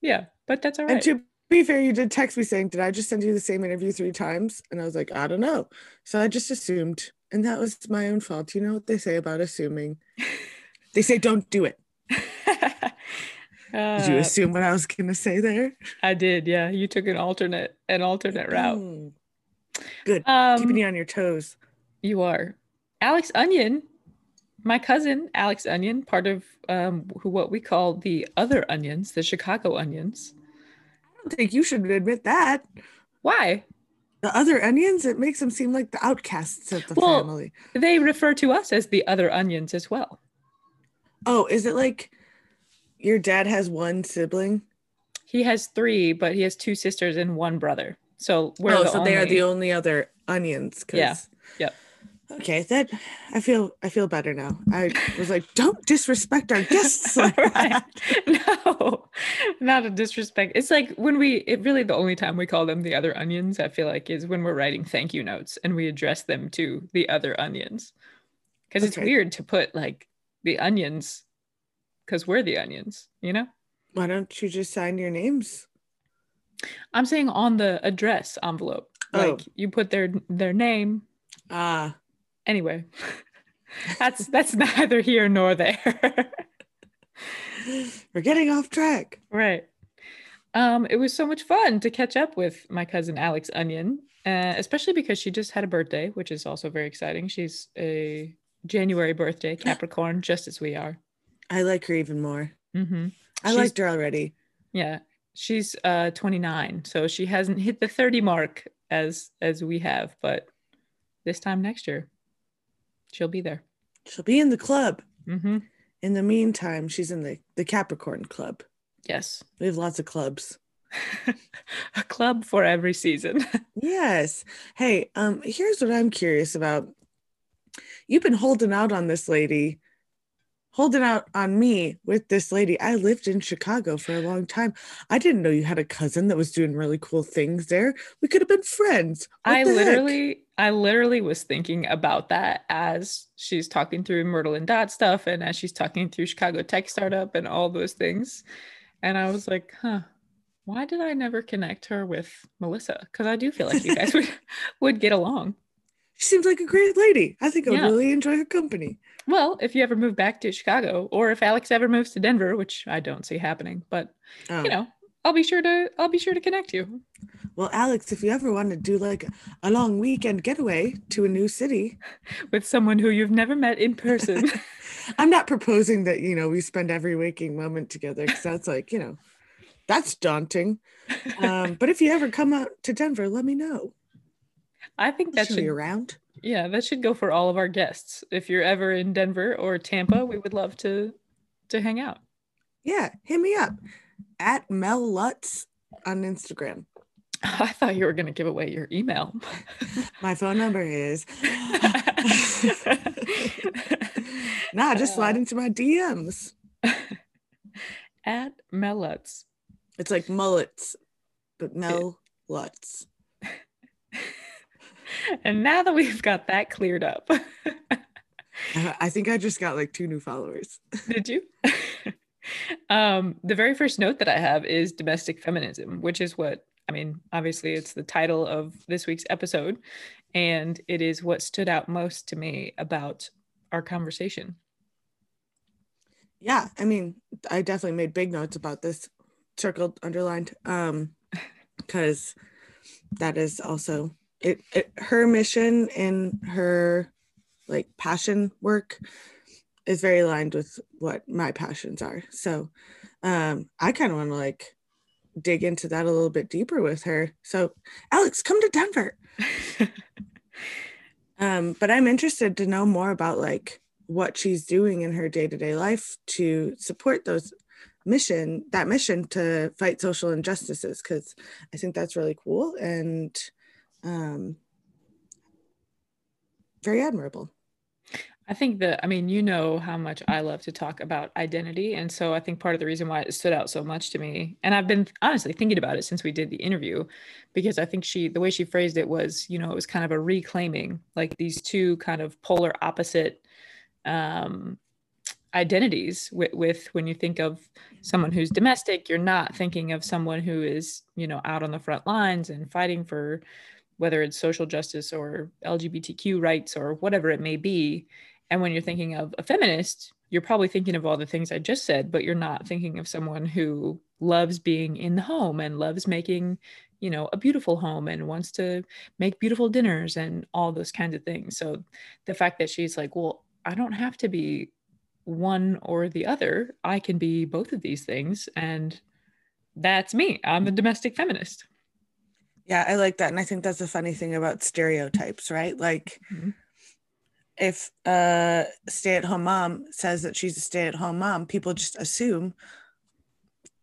S1: Yeah, but that's all right.
S2: And to be fair, you did text me saying, Did I just send you the same interview three times? And I was like, I don't know. So I just assumed. And that was my own fault. You know what they say about assuming? (laughs) They say, Don't do it. (laughs) Did you
S1: Uh,
S2: assume what I was going to say there?
S1: I did, yeah. You took an alternate an alternate route.
S2: Mm. Good.
S1: Um,
S2: Keeping you on your toes.
S1: You are. Alex Onion, my cousin Alex Onion, part of um, who what we call the other onions, the Chicago onions.
S2: I don't think you should admit that.
S1: Why?
S2: The other onions, it makes them seem like the outcasts of the
S1: Well-
S2: family.
S1: They refer to us as the other onions as well.
S2: Oh, is it like your dad has one sibling?
S1: He has three, but he has two sisters and one brother. So we're
S2: oh,
S1: the
S2: so they are the only other onions. 'cause-
S1: Yeah. Yep.
S2: Okay, that I feel I feel better now. I was like, don't disrespect our guests. like (laughs)
S1: right. (laughs) No, not a disrespect. It's like when we, it really the only time we call them the other onions, I feel like, is when we're writing thank you notes and we address them to the other onions. Because it's weird to put like the onions, because we're the onions, you know?
S2: Why don't you just sign your names?
S1: I'm saying on the address envelope,
S2: Oh.
S1: like you put their their name.
S2: Ah,
S1: Anyway, (laughs) that's that's (laughs) neither here nor there. (laughs)
S2: we're getting off track.
S1: Right. Um, it was so much fun to catch up with my cousin Alex Onion, uh, especially because she just had a birthday, which is also very exciting. She's a January birthday, Capricorn, just as we are.
S2: I like her even more.
S1: hmm
S2: I
S1: She's-
S2: liked her already.
S1: Yeah, she's uh 29, so she hasn't hit the 30 mark as as we have, but this time next year, she'll be there.
S2: She'll be in the club.
S1: hmm
S2: In the meantime, she's in the, the Capricorn Club.
S1: Yes,
S2: We have lots of clubs. (laughs)
S1: a club for every season. (laughs)
S2: Yes. Hey, um, here's what I'm curious about. You've been holding out on this lady, holding out on me with this lady. I lived in Chicago for a long time. I didn't know you had a cousin that was doing really cool things there. We could have been friends. What
S1: I
S2: the heck?
S1: literally, I literally was thinking about that as she's talking through Mertle and Dot stuff, and as she's talking through Chicago Tech Startup and all those things, and I was like, huh, why did I never connect her with Melissa? Because I do feel like you guys (laughs) would would get along.
S2: She seems like a great lady. I think I would
S1: Yeah.
S2: really enjoy her company.
S1: Well, if you ever move back to Chicago, or if Alex ever moves to Denver, which I don't see happening, but
S2: Oh.
S1: you know, I'll be sure to I'll be sure to connect you.
S2: Well, Alex, if you ever want to do like a long weekend getaway to a new city, (laughs)
S1: with someone who you've never met in person. (laughs)
S2: I'm not proposing that, you know, we spend every waking moment together because that's like, you know, that's daunting. (laughs) Um, but if you ever come out to Denver, let me know.
S1: I think that should
S2: you around.
S1: Yeah, that should go for all of our guests. If you're ever in Denver or Tampa, we would love to to hang out.
S2: Yeah, hit me up at Mel Lutz on Instagram. (laughs)
S1: I thought you were going to give away your email. (laughs)
S2: My phone number is (laughs) nah, just slide uh, into my DMs.
S1: At Melutz.
S2: It's like mullets, but Mel Lutz. (laughs)
S1: And now that we've got that cleared up,
S2: I I think I just got like two new followers.
S1: did you? (laughs) um, the very first note that I have is domestic feminism, which is what I mean, obviously, it's the title of this week's episode, and it is what stood out most to me about our conversation.
S2: Yeah, I mean, I definitely made big notes about this circled, underlined, um, because that is also it, it. Her mission and her like passion work is very aligned with what my passions are. So, um, I kind of want to like dig into that a little bit deeper with her. So, Alex, come to Denver. (laughs) um, but I'm interested to know more about like what she's doing in her day-to-day life to support those mission that mission to fight social injustices because i think that's really cool and um, very admirable
S1: I think that, I mean, you know how much I love to talk about identity. And so I think part of the reason why it stood out so much to me, and I've been honestly thinking about it since we did the interview, because I think she, the way she phrased it was, you know, it was kind of a reclaiming like these two kind of polar opposite um, identities with, with when you think of someone who's domestic, you're not thinking of someone who is, you know, out on the front lines and fighting for whether it's social justice or LGBTQ rights or whatever it may be and when you're thinking of a feminist, you're probably thinking of all the things I just said, but you're not thinking of someone who loves being in the home and loves making, you know, a beautiful home and wants to make beautiful dinners and all those kinds of things. So the fact that she's like, well, I don't have to be one or the other. I can be both of these things. And that's me. I'm a domestic feminist.
S2: Yeah, I like that. And I think that's a funny thing about stereotypes, right? Like, mm-hmm if a stay-at-home mom says that she's a stay-at-home mom people just assume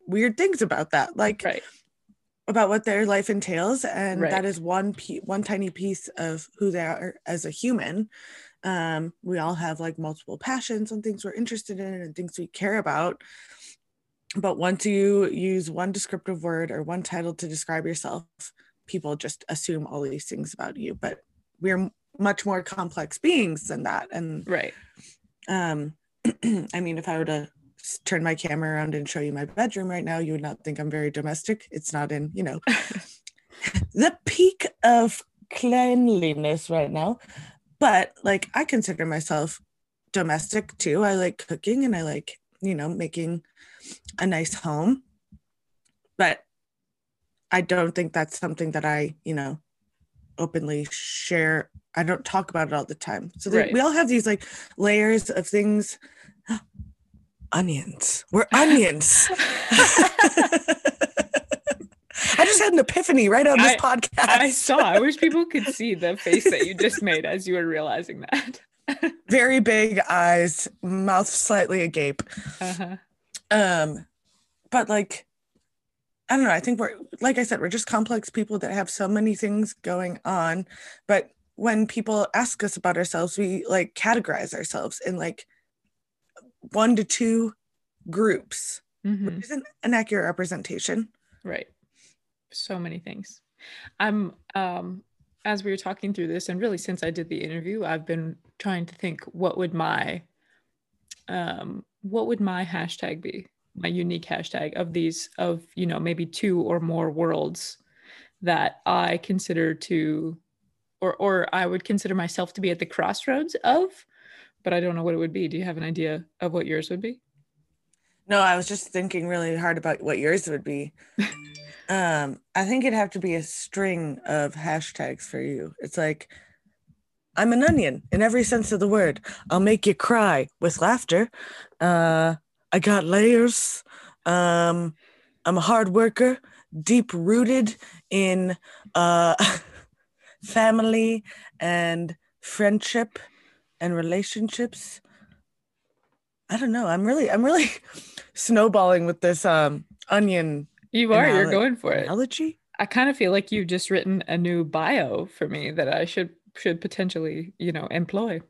S2: weird things about that like
S1: right.
S2: about what their life entails and
S1: right.
S2: that is one pe- one tiny piece of who they are as a human um, we all have like multiple passions and things we're interested in and things we care about but once you use one descriptive word or one title to describe yourself people just assume all these things about you but we're much more complex beings than that. And
S1: right.
S2: um (clears throat) i mean if i were to turn my camera around and show you my bedroom right now you would not think i'm very domestic. It's not in you know. (laughs) The peak of cleanliness right now but like i consider myself domestic too. I like cooking and i like you know making a nice home. But i don't think that's something that i you know openly share I don't talk about it all the time. So right. we all have these like layers of things. (gasps) onions. We're onions. (laughs) (laughs) I just had an epiphany right on this I, podcast.
S1: I saw. I wish people could (laughs) see the face that you just made as you were realizing that.
S2: Very big eyes, mouth slightly agape. Uh-huh. Um, but like I don't know. I think we're, like I said, we're just complex people that have so many things going on. But when people ask us about ourselves, we like categorize ourselves in like one to two groups, mm-hmm. which isn't an accurate representation.
S1: Right. So many things. I'm, um, as we were talking through this, and really since I did the interview, I've been trying to think what would my, um, what would my hashtag be? My unique hashtag of these of you know maybe two or more worlds that I consider to or or I would consider myself to be at the crossroads of but I don't know what it would be. Do you have an idea of what yours would be?
S2: No, I was just thinking really hard about what yours would be. (laughs) um, I think it'd have to be a string of hashtags for you. It's like I'm an onion in every sense of the word. I'll make you cry with laughter. Uh, I got layers. Um, I'm a hard worker, deep rooted in uh, (laughs) family and friendship and relationships. I don't know. I'm really, I'm really (laughs) snowballing with this um, onion.
S1: You are. You're going for
S2: it. Analogy.
S1: I kind of feel like you've just written a new bio for me that I should should potentially, you know, employ.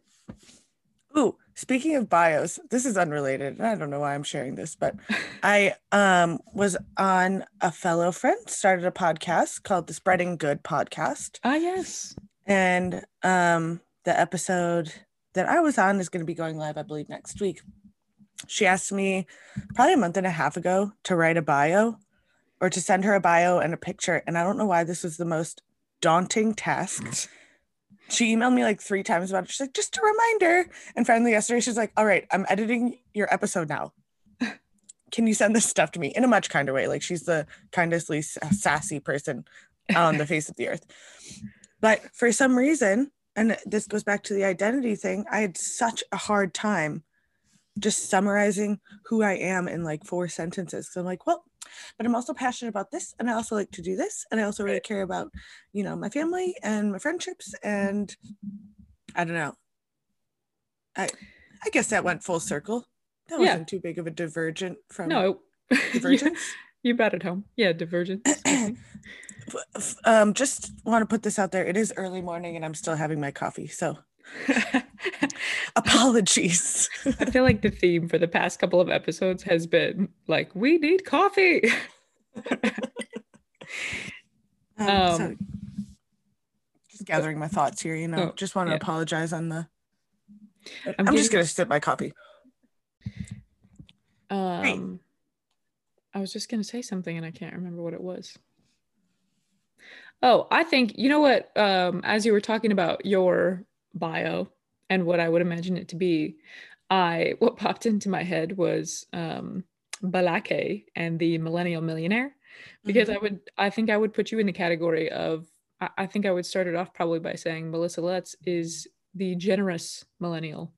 S2: Ooh, speaking of bios, this is unrelated. I don't know why I'm sharing this, but (laughs) I um was on a fellow friend started a podcast called the Spreading Good podcast.
S1: Ah, yes.
S2: And um the episode that I was on is going to be going live, I believe, next week. She asked me probably a month and a half ago to write a bio or to send her a bio and a picture. And I don't know why this was the most daunting task she emailed me like three times about it. She's like, just a reminder. And finally, yesterday, she's like, all right, I'm editing your episode now. (laughs) can you send this stuff to me in a much kinder way? Like she's the kindest, least sassy person on the (laughs) face of the earth. But for some reason, and this goes back to the identity thing, I had such a hard time just summarizing who I am in like four sentences. So I'm like, well, but I'm also passionate about this, and I also like to do this, and I also really care about, you know, my family and my friendships, and I don't know. I I guess that went full circle. That
S1: Yeah.
S2: wasn't too big of a divergent from
S1: No. (laughs)
S2: divergence.
S1: you bet at home. Yeah, divergence. (clears throat)
S2: Um, just want to put this out there. It is early morning, and I'm still having my coffee, so (laughs) apologies.
S1: I feel like the theme for the past couple of episodes has been like, we need coffee.
S2: Um, (laughs)
S1: Um,
S2: so just gathering my thoughts here, you know.
S1: Oh,
S2: just want to
S1: yeah.
S2: apologize on the.
S1: I'm
S2: I'm, just gonna sip my coffee.
S1: Um, I was just gonna say something and I can't remember what it was. Oh, I think you know what? Um, as you were talking about your bio and what I would imagine it to be, I what popped into my head was um, Balake and the Millennial Millionaire, because I would I think I would put you in the category of I, I think I would start it off probably by saying Melissa Lutz is the generous millennial.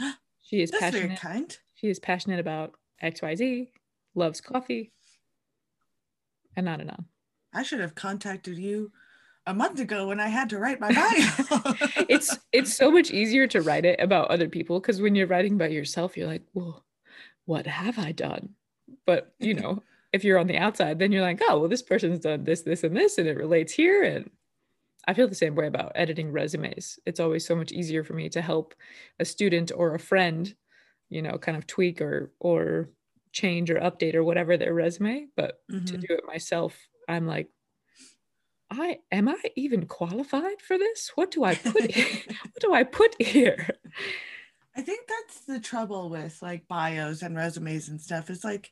S1: (gasps) She is
S2: That's very
S1: passionate.
S2: kind.
S1: She is passionate about XYZ, loves coffee, and on and on.
S2: I should have contacted you a month ago when I had to write my bio. (laughs)
S1: It's it's so much easier to write it about other people because when you're writing about yourself, you're like, well, what have I done? But you know, if you're on the outside, then you're like, oh, well, this person's done this, this, and this, and it relates here. And I feel the same way about editing resumes. It's always so much easier for me to help a student or a friend, you know, kind of tweak or or change or update or whatever their resume. But to
S2: Mhm.
S1: do it myself, I'm like, I am I even qualified for this? What do I put (laughs) here? what do I put here?
S2: I think that's the trouble with like bios and resumes and stuff. It's like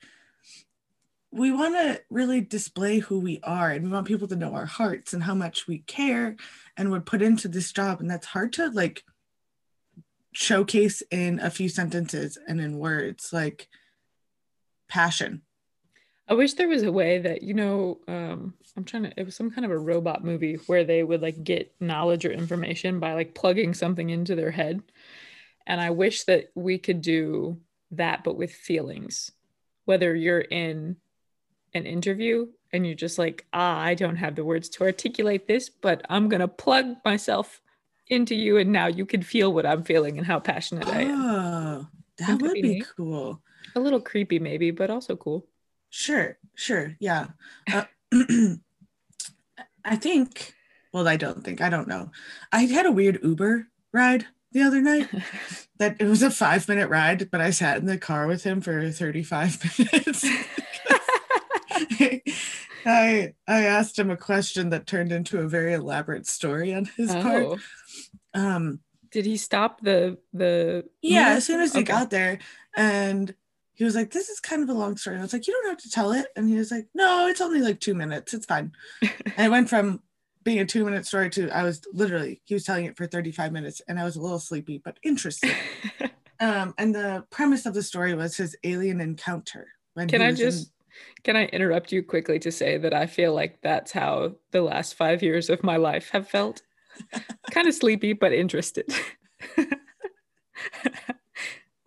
S2: we want to really display who we are and we want people to know our hearts and how much we care and would put into this job. And that's hard to like showcase in a few sentences and in words like passion.
S1: I wish there was a way that, you know, um, I'm trying to, it was some kind of a robot movie where they would like get knowledge or information by like plugging something into their head. And I wish that we could do that, but with feelings. Whether you're in an interview and you're just like, ah, I don't have the words to articulate this, but I'm going to plug myself into you. And now you can feel what I'm feeling and how passionate I am.
S2: Oh, that
S1: be
S2: be cool.
S1: A little creepy, maybe, but also cool.
S2: Sure, sure, yeah. Uh, (clears throat) I think, well, I don't think, I don't know. I had a weird Uber ride the other night. (laughs) That it was a five minute ride, but I sat in the car with him for 35 (laughs) minutes. (laughs) I I asked him a question that turned into a very elaborate story on his part.
S1: oh.
S2: Um,
S1: Did he stop the the
S2: yeah, as soon as he got there, and he was like, "This is kind of a long story." And I was like, "You don't have to tell it." And he was like, "No, it's only like two minutes. It's fine." (laughs) and it went from being a two minute story to I was literally he was telling it for 35 minutes, and I was a little sleepy but interested. (laughs) um, and the premise of the story was his alien encounter.
S1: Can I
S2: was in-
S1: just can I interrupt you quickly to say that I feel like that's how the last five years of my life have felt. (laughs) kind of sleepy, but interested.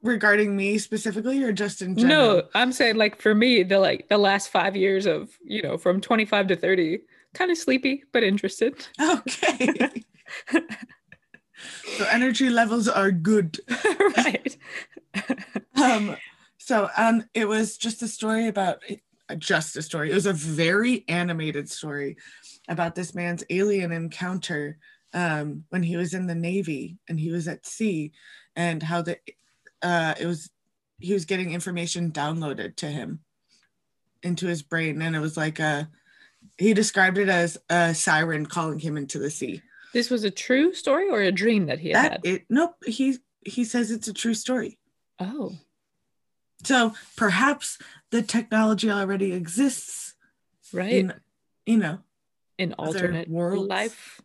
S2: Regarding me specifically, or just in general?
S1: no, I'm saying like for me, the like the last five years of, you know, from 25 to 30, kind of sleepy, but interested.
S2: Okay. (laughs) so energy levels are good. (laughs)
S1: right. (laughs)
S2: um so um it was just a story about uh, just a story it was a very animated story about this man's alien encounter um when he was in the navy and he was at sea and how the uh it was he was getting information downloaded to him into his brain. And it was like a he described it as a siren calling him into the sea.
S1: This was a true story or a dream that he had
S2: that
S1: had?
S2: it nope he he says it's a true story.
S1: Oh,
S2: So perhaps the technology already exists
S1: right.
S2: in, you know,
S1: in alternate
S2: world
S1: life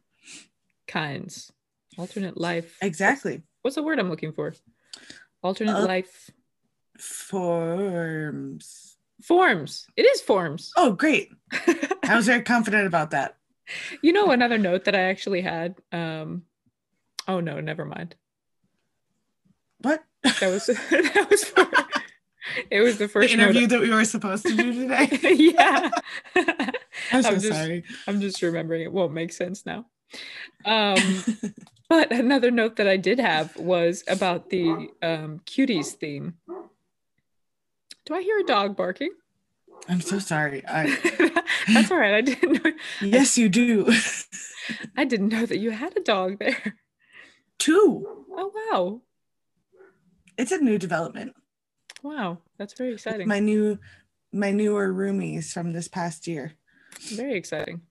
S1: kinds. Alternate life.
S2: Exactly.
S1: what's the word i'm looking for alternate
S2: Uh,
S1: life
S2: Forms.
S1: Forms. It is forms.
S2: Oh, great. (laughs) I was very confident about that.
S1: you know another note that I actually had. Um, oh no, never mind.
S2: What?
S1: That was (laughs) that was for, it was the (laughs)
S2: The
S1: first note-
S2: interview that we were supposed to do today.
S1: yeah.
S2: I'm so
S1: I'm just-
S2: sorry.
S1: I'm just remembering it won't make sense now. Um, (laughs) but another note that I did have was about the um, cuties theme. Do I hear a dog barking?
S2: I'm so sorry. I (laughs)
S1: That's all right. I didn't know.
S2: yes, you do. (laughs)
S1: I didn't know that you had a dog there.
S2: Two.
S1: Oh wow,
S2: It's a new development.
S1: wow, that's very exciting.
S2: My new, my newer roomies from this past year.
S1: very exciting.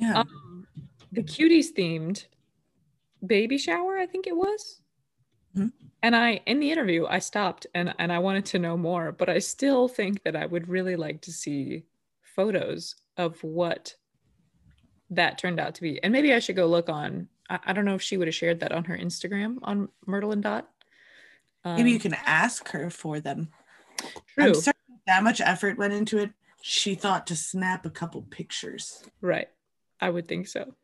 S2: Yeah.
S1: Um, the cuties themed baby shower, I think it was.
S2: Mhm.
S1: And I, in the interview, I stopped and and I wanted to know more, but I still think that I would really like to see photos of what that turned out to be. And maybe I should go look on. I, I don't know if she would have shared that on her Instagram on Mertle and Dot.
S2: Maybe you
S1: Um,
S2: can ask her for them.
S1: True.
S2: I'm certain that much effort went into it. She thought to snap a couple pictures.
S1: Right. I would think so.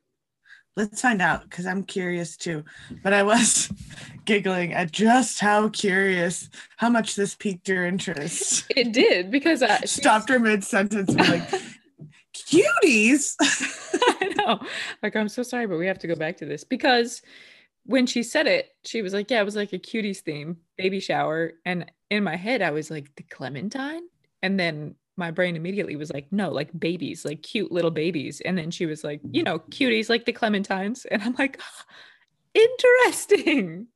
S2: Let's find out because I'm curious too. But I was (laughs) giggling at just how curious, how much this piqued your interest.
S1: It did because uh, (laughs)
S2: Stopped her mid sentence, like, cuties. (laughs)
S1: I know. Like, I'm so sorry, but we have to go back to this because when she said it, she was like, Yeah, it was like a cuties theme, baby shower. And in my head, I was like, The Clementine? And then my brain immediately was like, No, like babies, like cute little babies. And then she was like, You mm. know, cuties like the Clementines. And I'm like, (gasps) Interesting.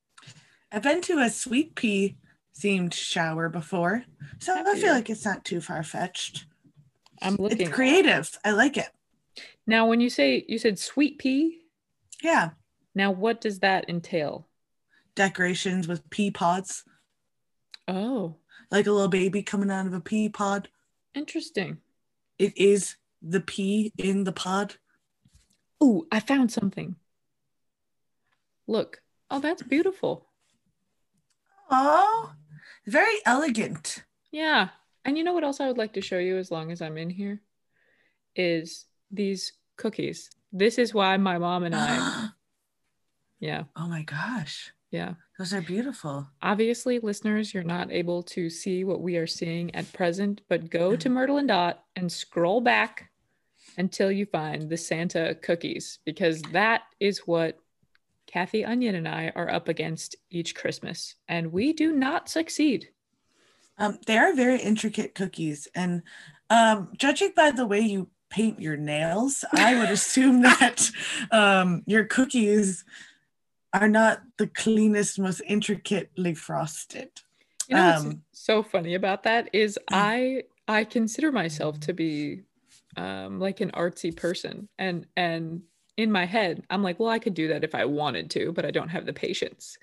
S2: I've been to a sweet pea themed shower before, so I feel like it's not too far fetched.
S1: I'm looking.
S2: It's creative. I like it.
S1: Now, when you say you said sweet pea,
S2: Yeah.
S1: now what does that entail?
S2: Decorations with pea pods,
S1: Oh,
S2: like a little baby coming out of a pea pod.
S1: Interesting.
S2: It is the pea in the pod.
S1: Ooh, I found something. Look. Oh, that's beautiful.
S2: Oh, very elegant.
S1: Yeah. And you know what else I would like to show you as long as I'm in here? Is these cookies. This is why my mom and I, (gasps) yeah.
S2: oh my gosh.
S1: yeah.
S2: Those are beautiful.
S1: Obviously, listeners, you're not able to see what we are seeing at present, but go to Mertle and Dot and scroll back until you find the Santa cookies, because that is what Kathy Onion and I are up against each Christmas, and we do not succeed.
S2: Um, they are very intricate cookies. And um, judging by the way you paint your nails, I would assume (laughs) that um, your cookies are not the cleanest, most intricately frosted.
S1: You know what's
S2: Um,
S1: so funny about that is I I consider myself to be um, like an artsy person, and and in my head I'm like, well, I could do that if I wanted to, but I don't have the patience.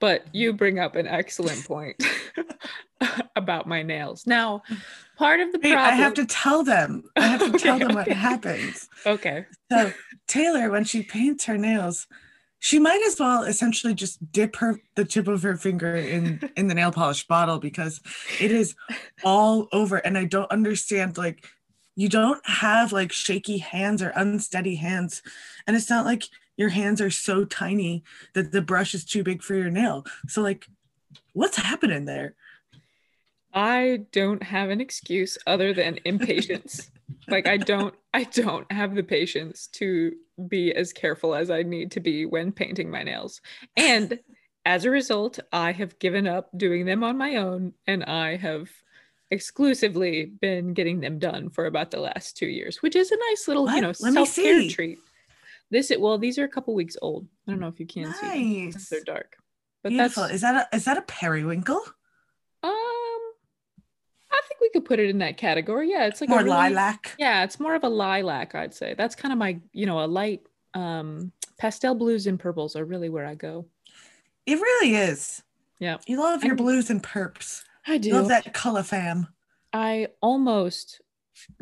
S1: But you bring up an excellent point (laughs) about my nails. Now, part of the problem.
S2: I have to tell them. I have to (laughs) tell
S1: Okay,
S2: them what
S1: okay.
S2: happens.
S1: Okay.
S2: So Tayler, when she paints her nails, she might as well essentially just dip her the tip of her finger in (laughs) in the nail polish bottle because it is all over. And I don't understand like you don't have like shaky hands or unsteady hands. And it's not like your hands are so tiny that the brush is too big for your nail. So like what's happening there?
S1: I don't have an excuse other than (laughs) impatience. Like I don't I don't have the patience to be as careful as I need to be when painting my nails. And as a result, I have given up doing them on my own and I have exclusively been getting them done for about the last 2 years, which is a nice little, you know,
S2: Let
S1: self-care treat. This it well, these are a couple weeks old. I don't know if you can see them.
S2: Nice.
S1: They're dark. But
S2: Beautiful.
S1: that's
S2: Is that a is that a periwinkle?
S1: I think we could put it in that category. Yeah, it's like
S2: More
S1: a really,
S2: lilac.
S1: Yeah, it's more of a lilac, I'd say. That's kind of my, you know, a light um pastel blues and purples are really where I go.
S2: It really is.
S1: Yeah.
S2: You love your
S1: I'm-
S2: blues and perps.
S1: I do.
S2: Love that color fam.
S1: I almost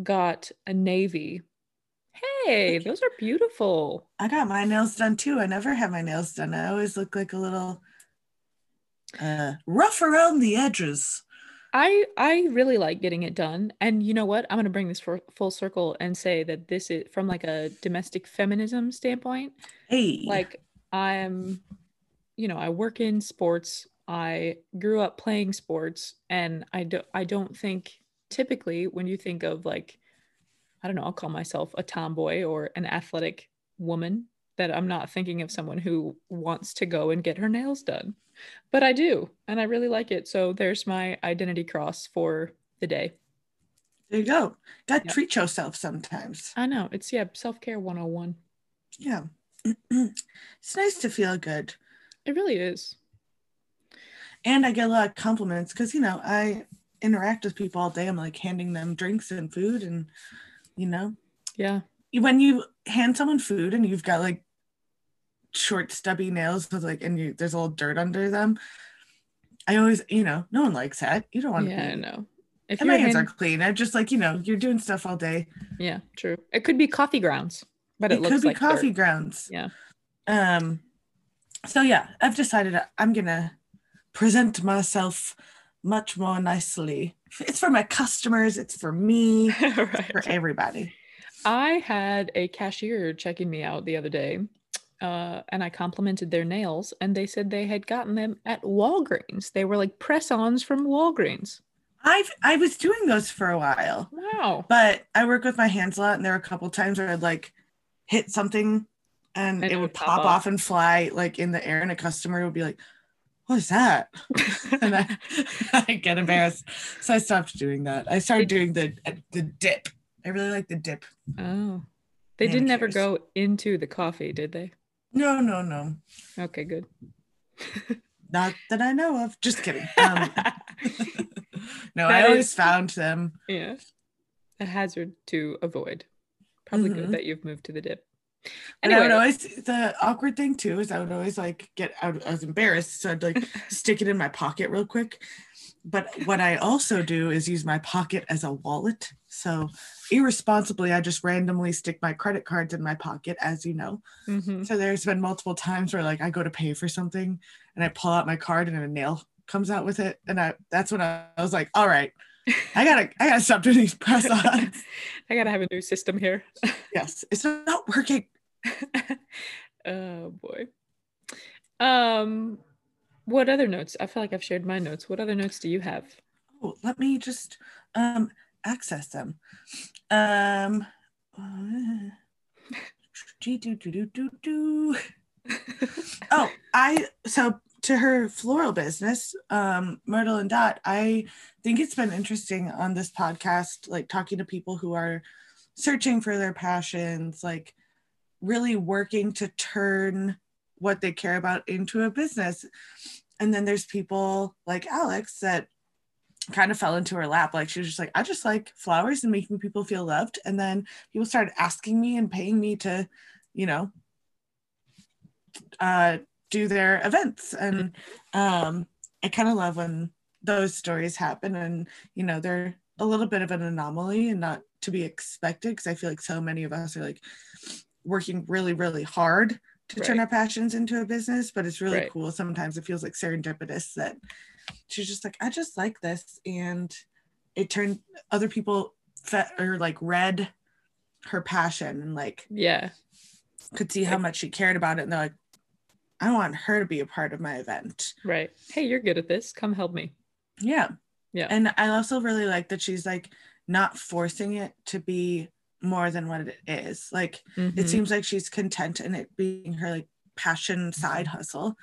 S1: got a navy. Hey, those are beautiful.
S2: I got my nails done too. I never have my nails done. I always look like a little uh, rough around the edges.
S1: I I really like getting it done. And you know what? I'm going to bring this for full circle and say that this is from like a domestic feminism standpoint.
S2: Hey,
S1: Like I'm you know, I work in sports. I grew up playing sports and I don't I don't think typically when you think of like I don't know, I'll call myself a tomboy or an athletic woman that I'm not thinking of someone who wants to go and get her nails done. But I do, and I really like it. So there's my identity cross for the day.
S2: there you go. Got to treat yourself sometimes.
S1: I know. It's yeah, self-care 101.
S2: Yeah. (clears throat) it's nice to feel good.
S1: It really is.
S2: And I get a lot of compliments because, you know, I interact with people all day. I'm like handing them drinks and food. And, you know,
S1: Yeah.
S2: when you hand someone food and you've got like short, stubby nails with like, and you, there's a little dirt under them, I always, you know, no one likes that. You don't want to
S1: Yeah, I know. If
S2: And my hands
S1: hand-
S2: are clean. I'm just like, you know, you're doing stuff all day.
S1: yeah, true. It could be coffee grounds, but it,
S2: it
S1: looks
S2: could be
S1: like
S2: coffee
S1: dirt.
S2: grounds.
S1: Yeah.
S2: Um. So yeah, I've decided I'm gonna present myself much more nicely. It's for my customers. It's for me. (laughs) For everybody.
S1: I had a cashier checking me out the other day, uh, and I complimented their nails, and they said they had gotten them at Walgreens. They were like press-ons from Walgreens.
S2: I've I was doing those for a while,
S1: Wow.
S2: but I work with my hands a lot, and there were a couple times where I'd like hit something, and,
S1: And
S2: it would pop off and fly like in the air, and a customer would be like, "What is that?" (laughs) and I, (laughs) I get embarrassed. So I stopped doing that. I started doing the the dip. I really like the dip.
S1: oh, they didn't ever go into the coffee, did they?
S2: No, no, no.
S1: Okay, good.
S2: Not that I know of. Just kidding. (laughs) Um, (laughs) no, I always
S1: is-
S2: found them.
S1: yeah, a hazard to avoid. Probably
S2: Mhm.
S1: good that you've moved to the dip.
S2: And I would
S1: Anyway,
S2: always the awkward thing too is I would always like get out. I was embarrassed, so I'd like (laughs) stick it in my pocket real quick. But what I also do is use my pocket as a wallet. So irresponsibly, I just randomly stick my credit cards in my pocket, as you know.
S1: Mhm.
S2: So there's been multiple times where like I go to pay for something and I pull out my card and a nail comes out with it. And I that's when I, I was like, all right, I gotta I gotta stop doing these press (laughs) ons.
S1: I gotta have a new system here. (laughs)
S2: yes, it's not working. (laughs)
S1: oh boy. Um, what other notes? I feel like I've shared my notes. What other notes do you have?
S2: Oh, let me just um access them. Um (laughs) oh, I so to her floral business, um, Mertle and Dot, I think it's been interesting on this podcast, like talking to people who are searching for their passions, like really working to turn what they care about into a business. And then there's people like Alex that kind of fell into her lap. Like she was just like, I just like flowers and making people feel loved. And then people started asking me and paying me to, you know, uh, do their events. And um, I kind of love when those stories happen. And, you know, they're a little bit of an anomaly and not to be expected because I feel like so many of us are like working really, really hard to turn our passions into a business. But it's really
S1: Right.
S2: cool. Sometimes it feels like serendipitous that she's just like, I just like this. And it turned other people fe- or like read her passion and like
S1: Yeah.
S2: could see how much she cared about it. And they're like, I want her to be a part of my event.
S1: Right. Hey, you're good at this. Come help me.
S2: Yeah.
S1: Yeah.
S2: And I also really like that she's like not forcing it to be more than what it is. Like it
S1: Mhm.
S2: seems like she's content in it being her like passion side hustle.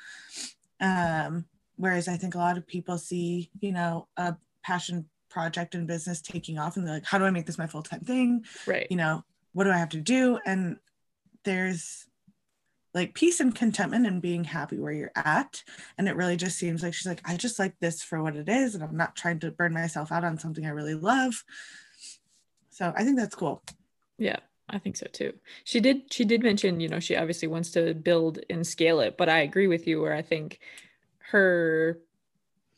S2: Um, whereas I think a lot of people see, you know, a passion project in business taking off and they're like, how do I make this my full-time thing?
S1: right.
S2: you know, what do I have to do? And there's like peace and contentment and being happy where you're at. And it really just seems like she's like, I just like this for what it is. And I'm not trying to burn myself out on something I really love. So I think that's cool.
S1: Yeah, I think so too. She did she did mention, you know, she obviously wants to build and scale it, but I agree with you where I think her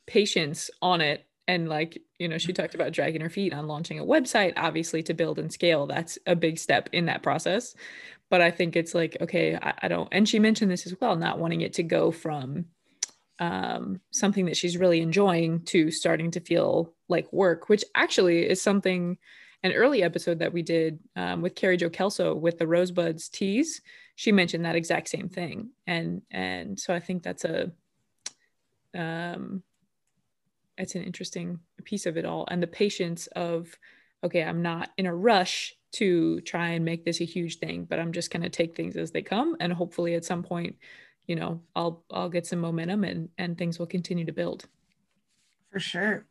S1: patience on it and like, you know, she talked about dragging her feet on launching a website obviously to build and scale. That's a big step in that process. But I think it's like, okay, I, I don't and she mentioned this as well, not wanting it to go from um, something that she's really enjoying to starting to feel like work, which actually is something an early episode that we did um, with Carrie Jo Kelso with the Rosebuds teas. She mentioned that exact same thing, and and so I think that's a um, it's an interesting piece of it all, and the patience of okay, I'm not in a rush to try and make this a huge thing, but I'm just going to take things as they come, and hopefully at some point you know i'll i'll get some momentum and and things will continue to build.
S2: For sure.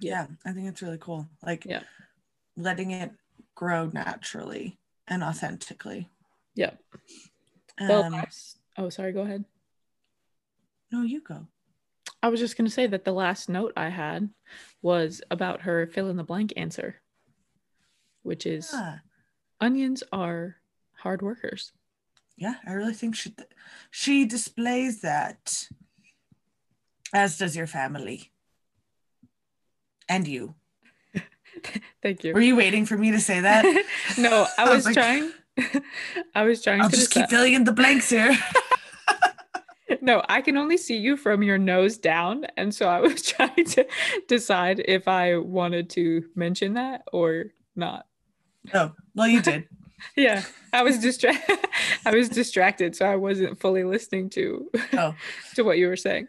S2: Yeah. I think it's really cool. Like
S1: yeah.
S2: letting it grow naturally and authentically.
S1: Yeah
S2: um,
S1: oh sorry go ahead.
S2: No you go
S1: i was just going to say that the last note i had was about her fill in the blank answer which is
S2: yeah.
S1: onions are hard workers.
S2: Yeah i really think she she displays that as does your family. And you. (laughs)
S1: Thank you.
S2: Were you waiting for me to say that? (laughs)
S1: No i (laughs)
S2: I
S1: was,
S2: was like-
S1: trying. I was trying
S2: i'll
S1: to
S2: just keep filling in the blanks here
S1: no i can only see you from your nose down and so i was (laughs) trying to decide if i wanted to mention that or not.
S2: Oh well you did. (laughs)
S1: Yeah i was distracted (laughs) i was distracted so i wasn't fully listening to
S2: oh.
S1: to what you were saying.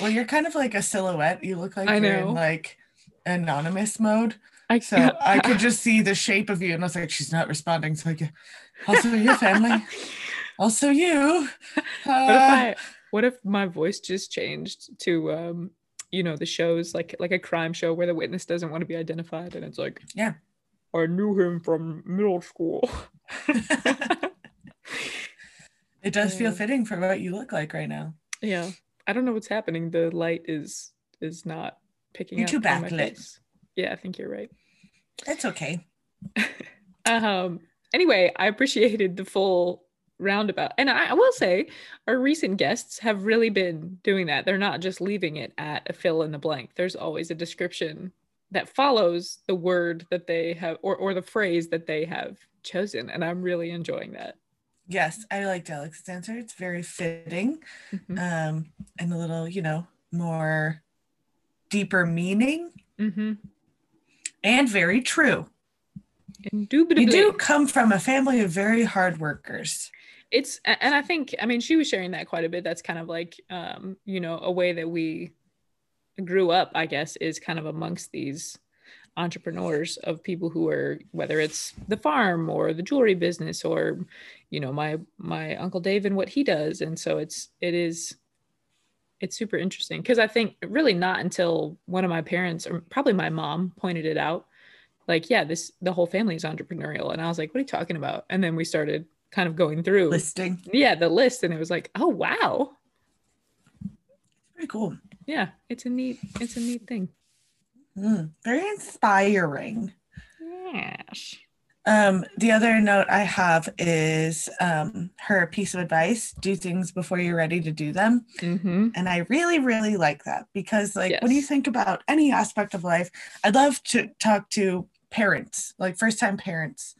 S2: Well you're kind of like a silhouette. You look like
S1: I
S2: you're
S1: know.
S2: in like anonymous mode.
S1: I
S2: so i could just see the shape of you and i was like she's not responding. So I like also your family also you. (laughs)
S1: What if
S2: Uh,
S1: i what if my voice just changed to um you know the shows like like a crime show where the witness doesn't want to be identified and it's like
S2: Yeah.
S1: i knew him from middle school. (laughs) (laughs)
S2: It does feel fitting for what you look like right now.
S1: Yeah. I don't know what's happening. The light is is not picking
S2: You're
S1: up
S2: too
S1: on my
S2: backlit.
S1: yeah i think you're right.
S2: That's okay.
S1: Um anyway i appreciated the full roundabout. And I, I will say our recent guests have really been doing that. They're not just leaving it at a fill in the blank. There's always a description that follows the word that they have or, or the phrase that they have chosen and i'm really enjoying that.
S2: Yes i liked alex's answer. It's very fitting.
S1: Mhm.
S2: um and a little you know more deeper meaning.
S1: Mhm.
S2: and very true.
S1: Indubitably.
S2: You do come from a family of very hard workers
S1: it's and i think i mean she was sharing that quite a bit. That's kind of like um you know a way that we grew up i guess is kind of amongst these entrepreneurs of people who are whether it's the farm or the jewelry business or you know my my uncle dave and what he does. And so it's it is it's super interesting. Because i think really not until one of my parents or probably my mom pointed it out like yeah this the whole family is entrepreneurial. And i was like what are you talking about? And then we started kind of going through
S2: listing.
S1: Yeah the list and it was like oh wow.
S2: Very cool.
S1: Yeah it's a neat it's a neat thing.
S2: Mm, very inspiring.
S1: Yes.
S2: Um the other note i have is um her piece of advice do things before you're ready to do them.
S1: Mm-hmm.
S2: And I really, really like that because, like, when you think about any aspect of life, I'd love to talk to parents, like first time parents,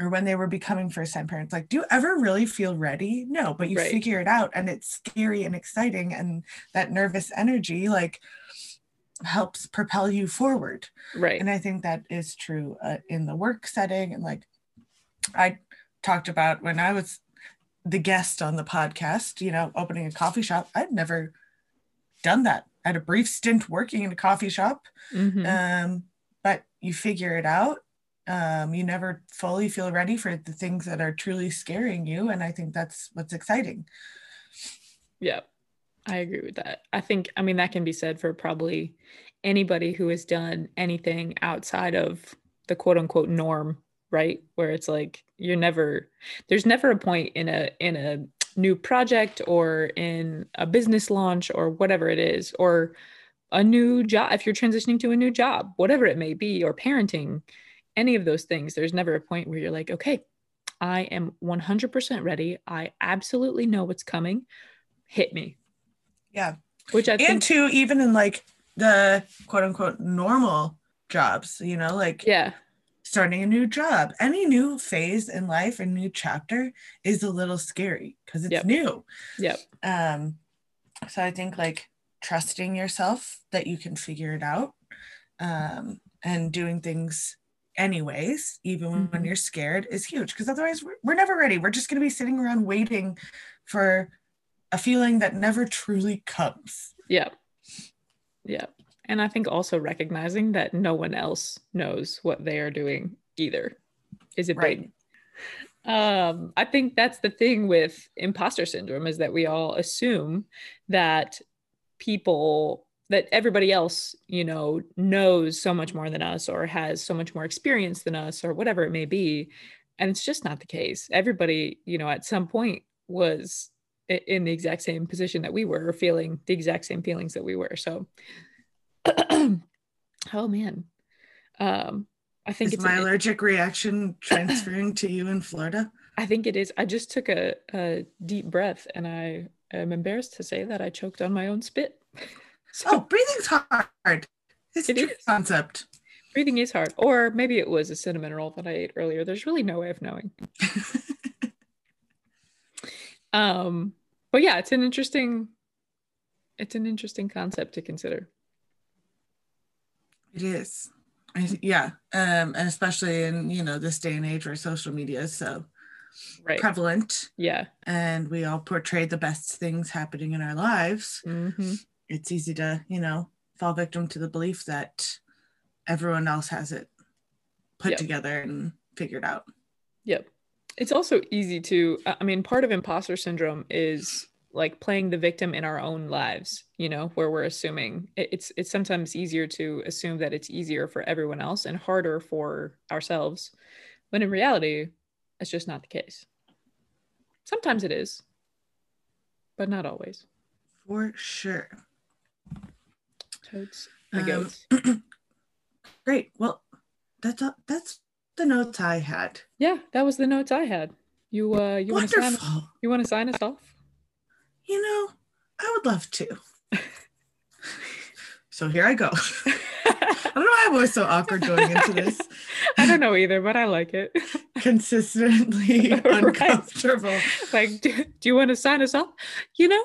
S2: or when they were becoming first time parents. Like, do you ever really feel ready? No, but you
S1: Right.
S2: figure it out and it's scary and exciting. And that nervous energy, like, helps propel you forward.
S1: right
S2: And I think that is true uh, in the work setting. And like I talked about when I was the guest on the podcast, you know, opening a coffee shop, I'd never done that. I had a brief stint working in a coffee shop,
S1: Mhm.
S2: um, but you figure it out. Um, you never fully feel ready for the things that are truly scaring you. And I think that's what's exciting.
S1: Yeah, I agree with that. I think, I mean, that can be said for probably anybody who has done anything outside of the quote unquote norm, right? Where it's like you're never, there's never a point in a in a new project or in a business launch or whatever it is, or a new job if you're transitioning to a new job, whatever it may be, or parenting, any of those things. There's never a point where you're like, okay, I am 100% ready. I absolutely know what's coming. Hit me.
S2: Yeah.
S1: Which I
S2: and
S1: think,
S2: two, even in like the quote unquote normal jobs, you know, like
S1: yeah,
S2: starting a new job. Any new phase in life and new chapter is a little scary because it's
S1: Yep.
S2: new.
S1: Yep.
S2: Um, So I think like trusting yourself that you can figure it out um, and doing things anyways, even mm-hmm. when you're scared, is huge because otherwise we're, we're never ready. We're just going to be sitting around waiting for a feeling that never truly comes.
S1: Yeah. Yeah. And I think also recognizing that no one else knows what they are doing either is a right. big um i think that's the thing with imposter syndrome is that we all assume that people that everybody else you know knows so much more than us or has so much more experience than us or whatever it may be and it's just not the case everybody you know at some point was in the exact same position that we were or feeling the exact same feelings that we were so (clears throat) oh man um I think
S2: is it's my an, allergic reaction transferring to you in Florida. (laughs)
S1: I think it is. I just took a, a deep breath and I am embarrassed to say that I choked on my own spit. (laughs)
S2: so, oh, breathing's hard. It's it a is. concept.
S1: Breathing is hard. Or maybe it was a cinnamon roll that I ate earlier. There's really no way of knowing. (laughs) um, but yeah, it's an interesting it's an interesting concept to consider.
S2: It is yeah um and especially in you know this day and age where social media is so right. prevalent
S1: yeah
S2: and we all portray the best things happening in our lives mm-hmm. It's easy to you know fall victim to the belief that everyone else has it put yep. together and figured out.
S1: Yep. It's also easy to i mean part of imposter syndrome is like playing the victim in our own lives you know where we're assuming it's it's sometimes easier to assume that it's easier for everyone else and harder for ourselves when in reality it's just not the case. Sometimes it is but not always.
S2: For sure
S1: totes my goats
S2: um, (clears throat) great well that's a, that's the notes i had
S1: yeah that was the notes i had you uh you want to sign you want to sign us off
S2: you know, I would love to. (laughs) so here I go. (laughs) I don't know why I was so awkward going into this. (laughs)
S1: I don't know either, but I like it.
S2: Consistently uncomfortable.
S1: Like, do, do you want to sign us off? You know,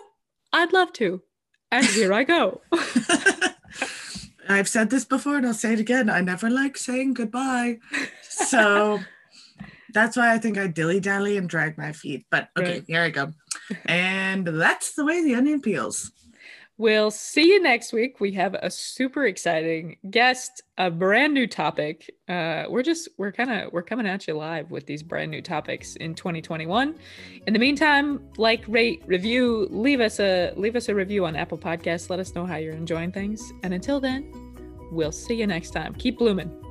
S1: I'd love to. And here I go.
S2: I've said this before and I'll say it again. I never like saying goodbye. (laughs) So that's why I think I dilly dally and drag my feet. But okay, right. here I go and that's the way the onion peels.
S1: We'll see you next week. We have a super exciting guest, a brand new topic. Uh, we're just we're kind of we're coming at you live with these brand new topics in 2021. In the meantime, like, rate, review, leave us a leave us a review on Apple Podcasts. Let us know how you're enjoying things. And until then, we'll see you next time. Keep blooming.